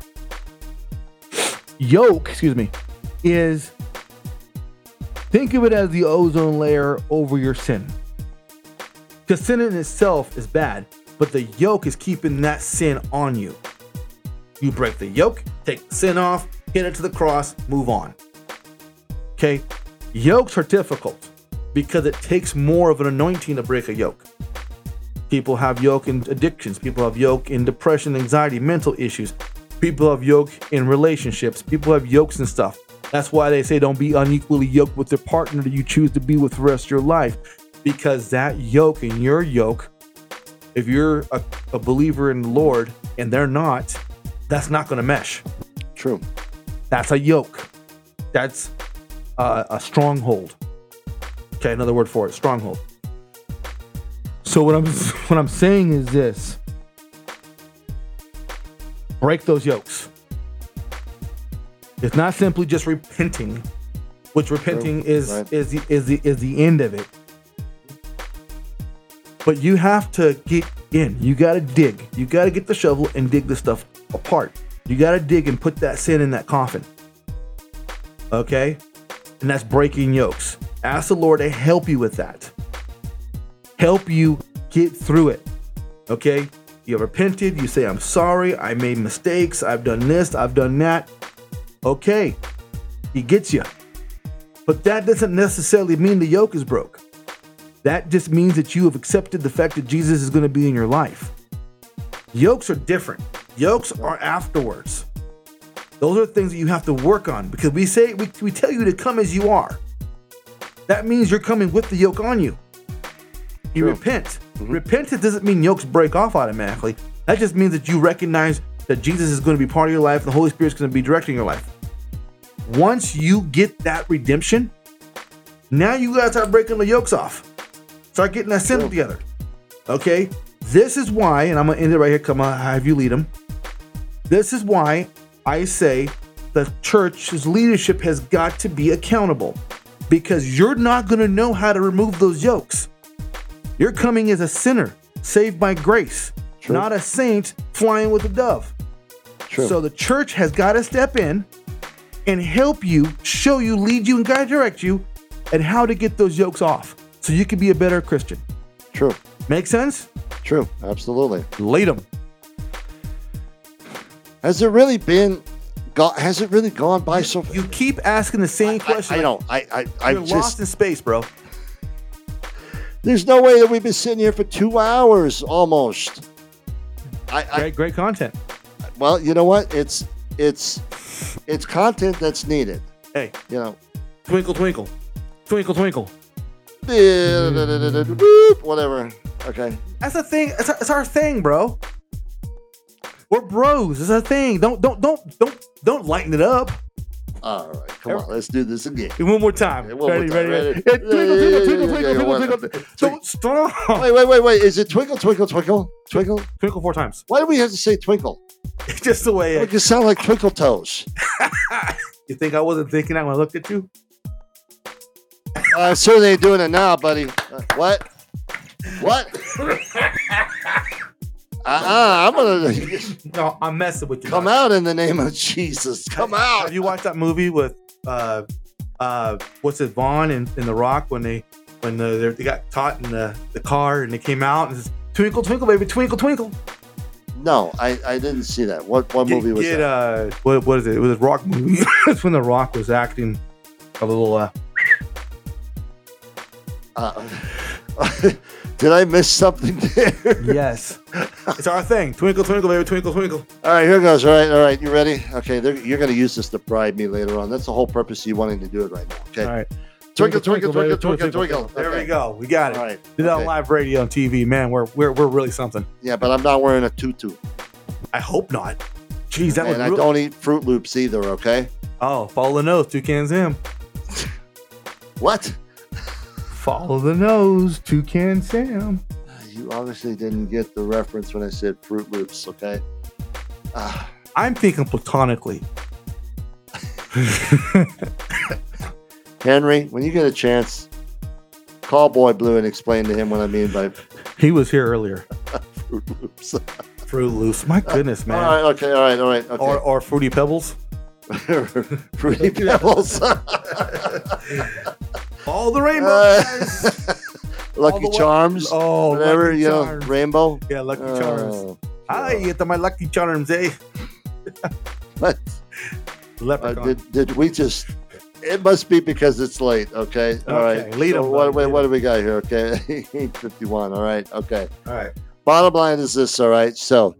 yoke, excuse me, is think of it as the ozone layer over your sin. Because sin in itself is bad, but the yoke is keeping that sin on you. You break the yoke, take the sin off, hit it to the cross, move on. Okay? Yokes are difficult because it takes more of an anointing to break a yoke. People have yoke in addictions, people have yoke in depression, anxiety, mental issues. People have yoke in relationships, people have yokes and stuff. That's why they say don't be unequally yoked with the partner that you choose to be with the rest of your life. Because that yoke and your yoke, if you're a, a believer in the Lord and they're not, that's not going to mesh. True. That's a yoke. That's uh, a stronghold. Okay, another word for it, stronghold. So what I'm what I'm saying is this: break those yokes. It's not simply just repenting, which repenting is right. is the is the is the end of it. But you have to get in. You got to dig. You got to get the shovel and dig the stuff apart. You got to dig and put that sin in that coffin. Okay? And that's breaking yokes. Ask the Lord to help you with that. Help you get through it. Okay? You have repented. You say, I'm sorry. I made mistakes. I've done this. I've done that. Okay. He gets you. But that doesn't necessarily mean the yoke is broke. That just means that you have accepted the fact that Jesus is going to be in your life. Yokes are different. Yokes are afterwards. Those are things that you have to work on because we say we, we tell you to come as you are. That means you're coming with the yoke on you. You repent. Mm-hmm. Repentance doesn't mean yokes break off automatically. That just means that you recognize that Jesus is going to be part of your life, the Holy Spirit is going to be directing your life. Once you get that redemption, now you guys start breaking the yokes off. Start getting that sin together. Okay? This is why, and I'm gonna end it right here. Come on, have you lead them. This is why I say the church's leadership has got to be accountable because you're not gonna know how to remove those yokes. You're coming as a sinner, saved by grace, not a saint flying with a dove. True. So the church has got to step in and help you, show you, lead you, and guide direct you and how to get those yokes off so you can be a better Christian. True. Make sense? True. Absolutely. Lead them. Has it really been? Go, has it really gone by so? You keep asking the same I, question. I know. I. I. I You're just. lost in space, bro. There's no way that we've been sitting here for two hours almost. I. I Great, great content. well, you know what? It's. It's. It's content that's needed. Hey, You know. twinkle, twinkle, twinkle, twinkle. Whatever. Okay. That's a thing. It's our, it's our thing, bro. We're bros. It's a thing. Don't, don't, don't, don't, don't lighten it up. All right. Come on. Let's do this again. One more time. one more ready, time, ready, ready. Twinkle, twinkle, twinkle, twinkle, twinkle, twinkle, twinkle. Don't stop. Wait, wait, wait, wait. Is it twinkle, twinkle, twinkle, twinkle? Twinkle four times. Why do we have to say twinkle? It's just the way. It just sound like twinkle toes. You think I wasn't thinking that when I looked at you? I certainly ain't doing it now, buddy. Uh, what? What? Uh-uh, I'm gonna No, I'm messing with you. come out in the name of Jesus. Come out. Have you watched that movie with uh uh what's it Vaughn and, and The Rock when they when the, they got caught in the, the car and they came out and it's twinkle twinkle baby twinkle twinkle. No, I, I didn't see that. What what movie was get, that? uh what, what is it? It was a Rock movie. It's when The Rock was acting a little uh Uh, did I miss something there? yes. it's our thing. Twinkle twinkle baby twinkle twinkle. All right, here it goes. All right, all right. You ready? Okay, you're going to use this to bribe me later on. That's the whole purpose of you wanting to do it right now. Okay. All right. Twinkle, twinkle, twinkle, twinkle, twinkle. There we go. We got it. All right. Did that on live radio and TV, man. We're we're we're really something. Yeah, but I'm not wearing a tutu, I hope not. Jeez, that was and I don't eat Froot Loops either. Okay. Oh, follow the nose, cans in. What? Follow the nose, toucan Sam. You obviously didn't get the reference when I said Froot Loops. Okay. Ah, I'm thinking platonically. Henry, when you get a chance, call Boy Blue and explain to him what I mean by He was here earlier. Froot Loops. Froot Loops. My goodness, man. All right. Okay. All right. All right. Okay. Or or fruity pebbles. Fruity Pebbles. All the rainbow. Uh. Lucky the Charms. Oh, whatever. Lucky you know, Charms. rainbow. Yeah, Lucky Oh, Charms. Hi, get to my Lucky Charms, eh? What? Uh, did, did we just? It must be because it's late. Okay. All Okay, right. lead So what, what do we got here? Okay. 851. All right. Okay. All right. Bottom line is this. All right. So,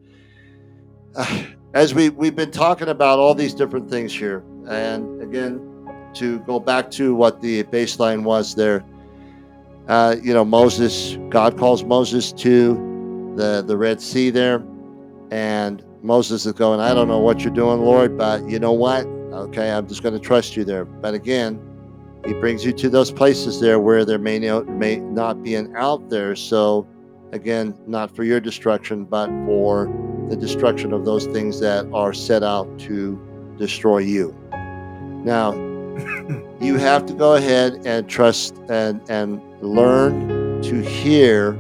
uh, as we we've been talking about all these different things here, and again, to go back to what the baseline was there. Uh, you know, Moses. God calls Moses to the the Red Sea there, and Moses is going. I don't know what you're doing, Lord, but you know what? Okay, I'm just going to trust you there. But again, He brings you to those places there where there may no, may not be an out there. So, again, not for your destruction, but for the destruction of those things that are set out to destroy you. Now, you have to go ahead and trust and and learn to hear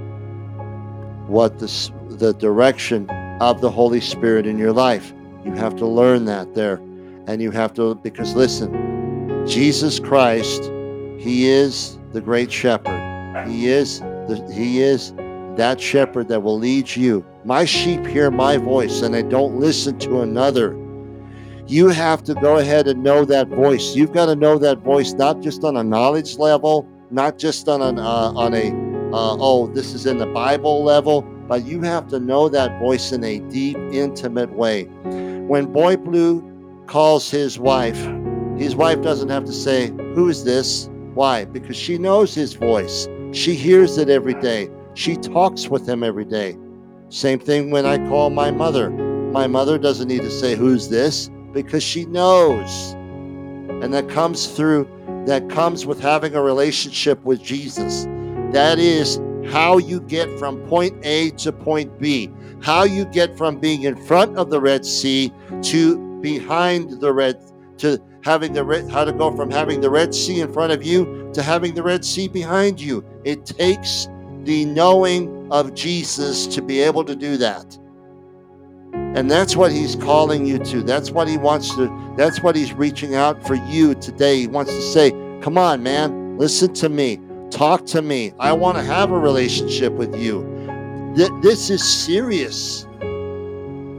what the the direction of the Holy Spirit in your life. You have to learn that there, and you have to because listen, Jesus Christ, He is the great Shepherd. He is the He is that shepherd that will lead you. My sheep hear my voice, and they don't listen to another. You have to go ahead and know that voice. You've got to know that voice, not just on a knowledge level, not just on an uh, on a uh, oh this is in the Bible level, but you have to know that voice in a deep, intimate way. When Boy Blue calls his wife, his wife doesn't have to say, "Who is this?" Why? Because she knows his voice. She hears it every day. She talks with him every day. Same thing when I call my mother. My mother doesn't need to say, Who's this? Because she knows. And that comes through, that comes with having a relationship with Jesus. That is how you get from point A to point B, how you get from being in front of the Red Sea to behind the Red, to having the Red, how to go from having the Red Sea in front of you to having the Red Sea behind you. It takes the knowing of Jesus to be able to do that. And that's what he's calling you to. That's what he wants to, that's what he's reaching out for you today. He wants to say, Come on, man, listen to me, talk to me. I want to have a relationship with you. Th- this is serious.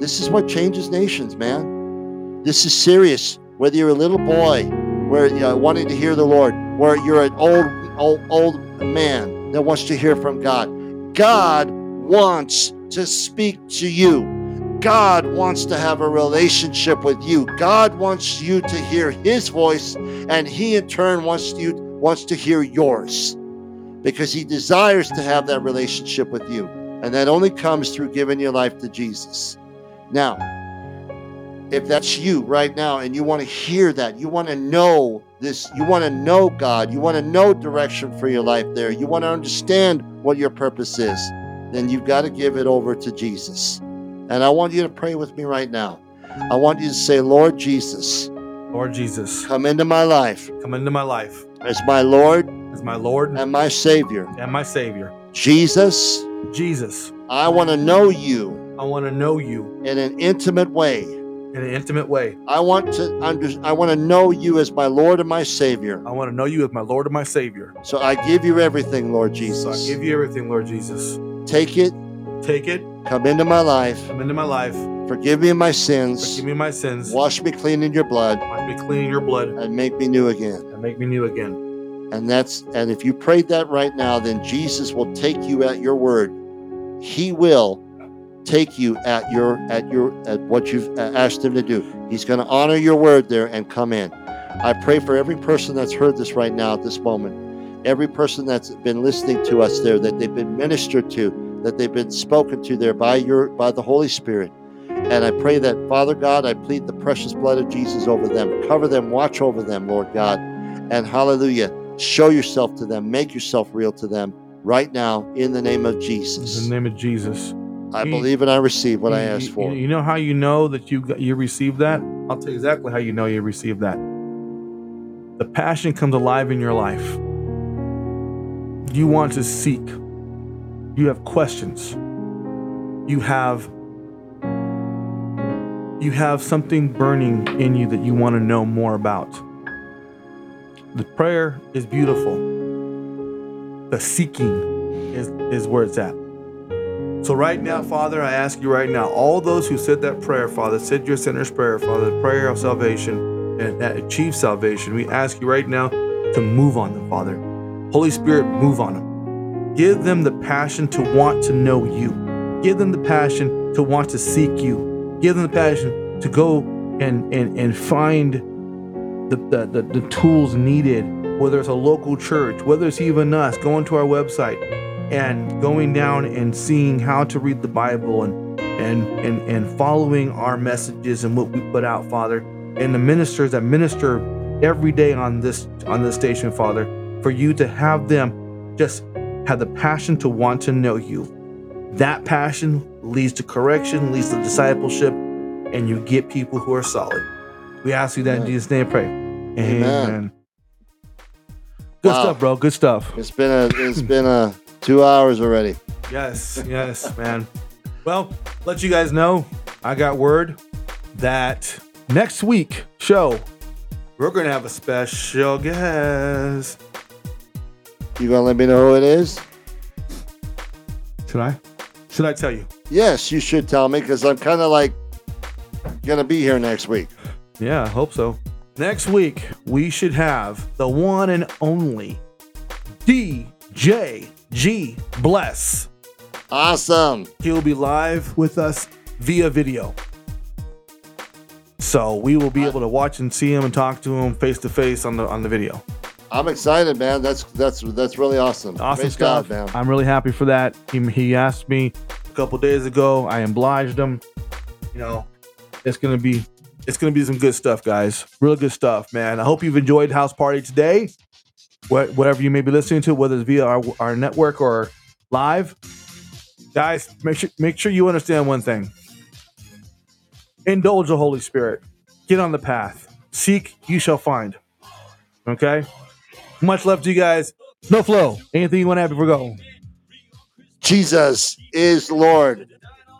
This is what changes nations, man. This is serious. Whether you're a little boy, where you know, wanting to hear the Lord, where you're an old, old, old man that wants to hear from God. God wants to speak to you. God wants to have a relationship with you. God wants you to hear his voice and he in turn wants you wants to hear yours because he desires to have that relationship with you. And that only comes through giving your life to Jesus. Now, if that's you right now and you want to hear that, you want to know this, you want to know God, you want to know direction for your life there, you want to understand what your purpose is, then you've got to give it over to Jesus. And I want you to pray with me right now. I want you to say, Lord Jesus, Lord Jesus, come into my life come into my life as my Lord as my Lord and my Savior. and my Savior. Jesus, Jesus, I want to know you. I want to know you in an intimate way. in an intimate way. I want to under, I want to know you as my Lord and my Savior. I want to know you as my Lord and my Savior. So I give you everything, Lord So Jesus. I give you everything, Lord Jesus. Take it, Take it, come into my life, come into my life, forgive me my sins, forgive me my sins, wash me clean in your blood, wash me clean in your blood, and make me new again. and make me new again. And that's and if you prayed that right now, then Jesus will take you at your word. He will take you at your at your at what you've asked him to do. He's going to honor your word there and come in. I pray for every person that's heard this right now at this moment. Every person that's been listening to us there that they've been ministered to, that they've been spoken to there by your by the Holy Spirit. And I pray that Father God, I plead the precious blood of Jesus over them. Cover them, watch over them, Lord God. And hallelujah, show yourself to them, make yourself real to them right now in the name of Jesus. In the name of Jesus. I You- believe and I receive what I asked for. You know how you know that you got, you received that? I'll tell you exactly how you know you received that. The passion comes alive in your life. You want to seek. You have questions. You have you have something burning in you that you want to know more about. The prayer is beautiful. The seeking is, is where it's at. So right now, Father, I ask you right now, all those who said that prayer, Father, said your sinner's prayer, Father, the prayer of salvation and that achieves salvation, we ask you right now to move on them, Father. Holy Spirit, move on them. Give them the passion to want to know you. Give them the passion to want to seek you. Give them the passion to go and and and find the, the, the, the tools needed, whether it's a local church, whether it's even us, going to our website and going down and seeing how to read the Bible and and and and following our messages and what we put out, Father, and the ministers that minister every day on this on this station, Father, for you to have them just have the passion to want to know you. That passion leads to correction, leads to discipleship, and you get people who are solid. We ask you that in Amen. Jesus' name, pray. Amen. Amen. Good Wow. stuff, bro. Good stuff. It's been a it's been a two hours already. Yes, yes, man. Well, let you guys know, I got word that next week show we're gonna have a special guest. You gonna let me know who it is? Should I? Should I tell you? Yes, you should tell me because I'm kind of like gonna be here next week. Yeah, I hope so. Next week we should have the one and only DJ G Bless. Awesome. He'll be live with us via video. So we will be able to watch and see him and talk to him face to face on the on the video. I'm excited, man. That's that's that's really awesome. Awesome Praise stuff. God, man. I'm really happy for that. He, he asked me a couple days ago. I obliged him. You know, it's gonna be it's gonna be some good stuff, guys. Real good stuff, man. I hope you've enjoyed House Party today. What, whatever you may be listening to, whether it's via our, our network or live, guys, make sure make sure you understand one thing. Indulge the Holy Spirit. Get on the path. Seek, you shall find. Okay. Much love to you guys. No flow. Anything you want to add before we go? Jesus is Lord.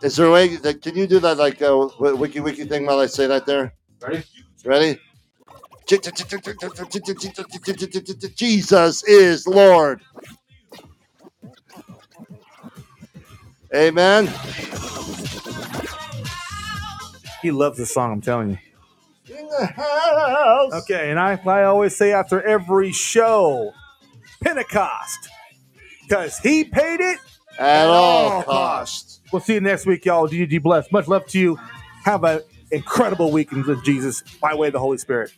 Is there a way that can you do that like uh, a wiki wiki thing while I say that there? Ready? Ready? Jesus is Lord. Amen. He loves this song, I'm telling you. The house. Okay, and I, I always say after every show, Pentecost. Because he paid it At all all costs. We'll see you next week, y'all. DG bless. Much love to you. Have an incredible weekend with Jesus by way of the Holy Spirit.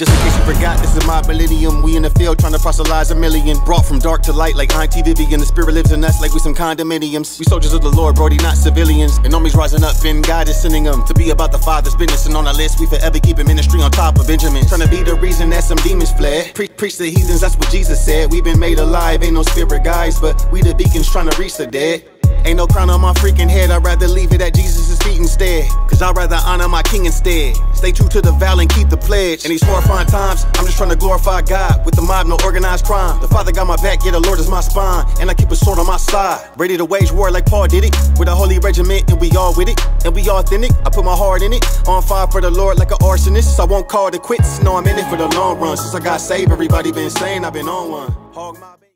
Just in case you forgot, this is my millennium. We in the field trying to proselytize a million. Brought from dark to light like Auntie Vivian. The spirit lives in us like we some condominiums. We soldiers of the Lord, Brody, not civilians. And armies rising up, and God is sending them to be about the Father's business. And on our list, we forever keep a ministry on top of Benjamin. Trying to be the reason that some demons fled. Pre- preach the heathens, that's what Jesus said. We've been made alive, ain't no spirit guys, but we the beacons trying to reach the dead. Ain't no crown on my freaking head, I'd rather leave it at Jesus' feet instead. Cause I'd rather honor my king instead. Stay true to the vow and keep the pledge. In these horrifying times, I'm just trying to glorify God. With the mob, no organized crime. The Father got my back, yeah, the Lord is my spine. And I keep a sword on my side. Ready to wage war like Paul did it. With a holy regiment, and we all with it. And we authentic, I put my heart in it. On fire for the Lord like an arsonist. I won't call it quits, no, I'm in it for the long run. Since I got saved, everybody been saying I've been on one.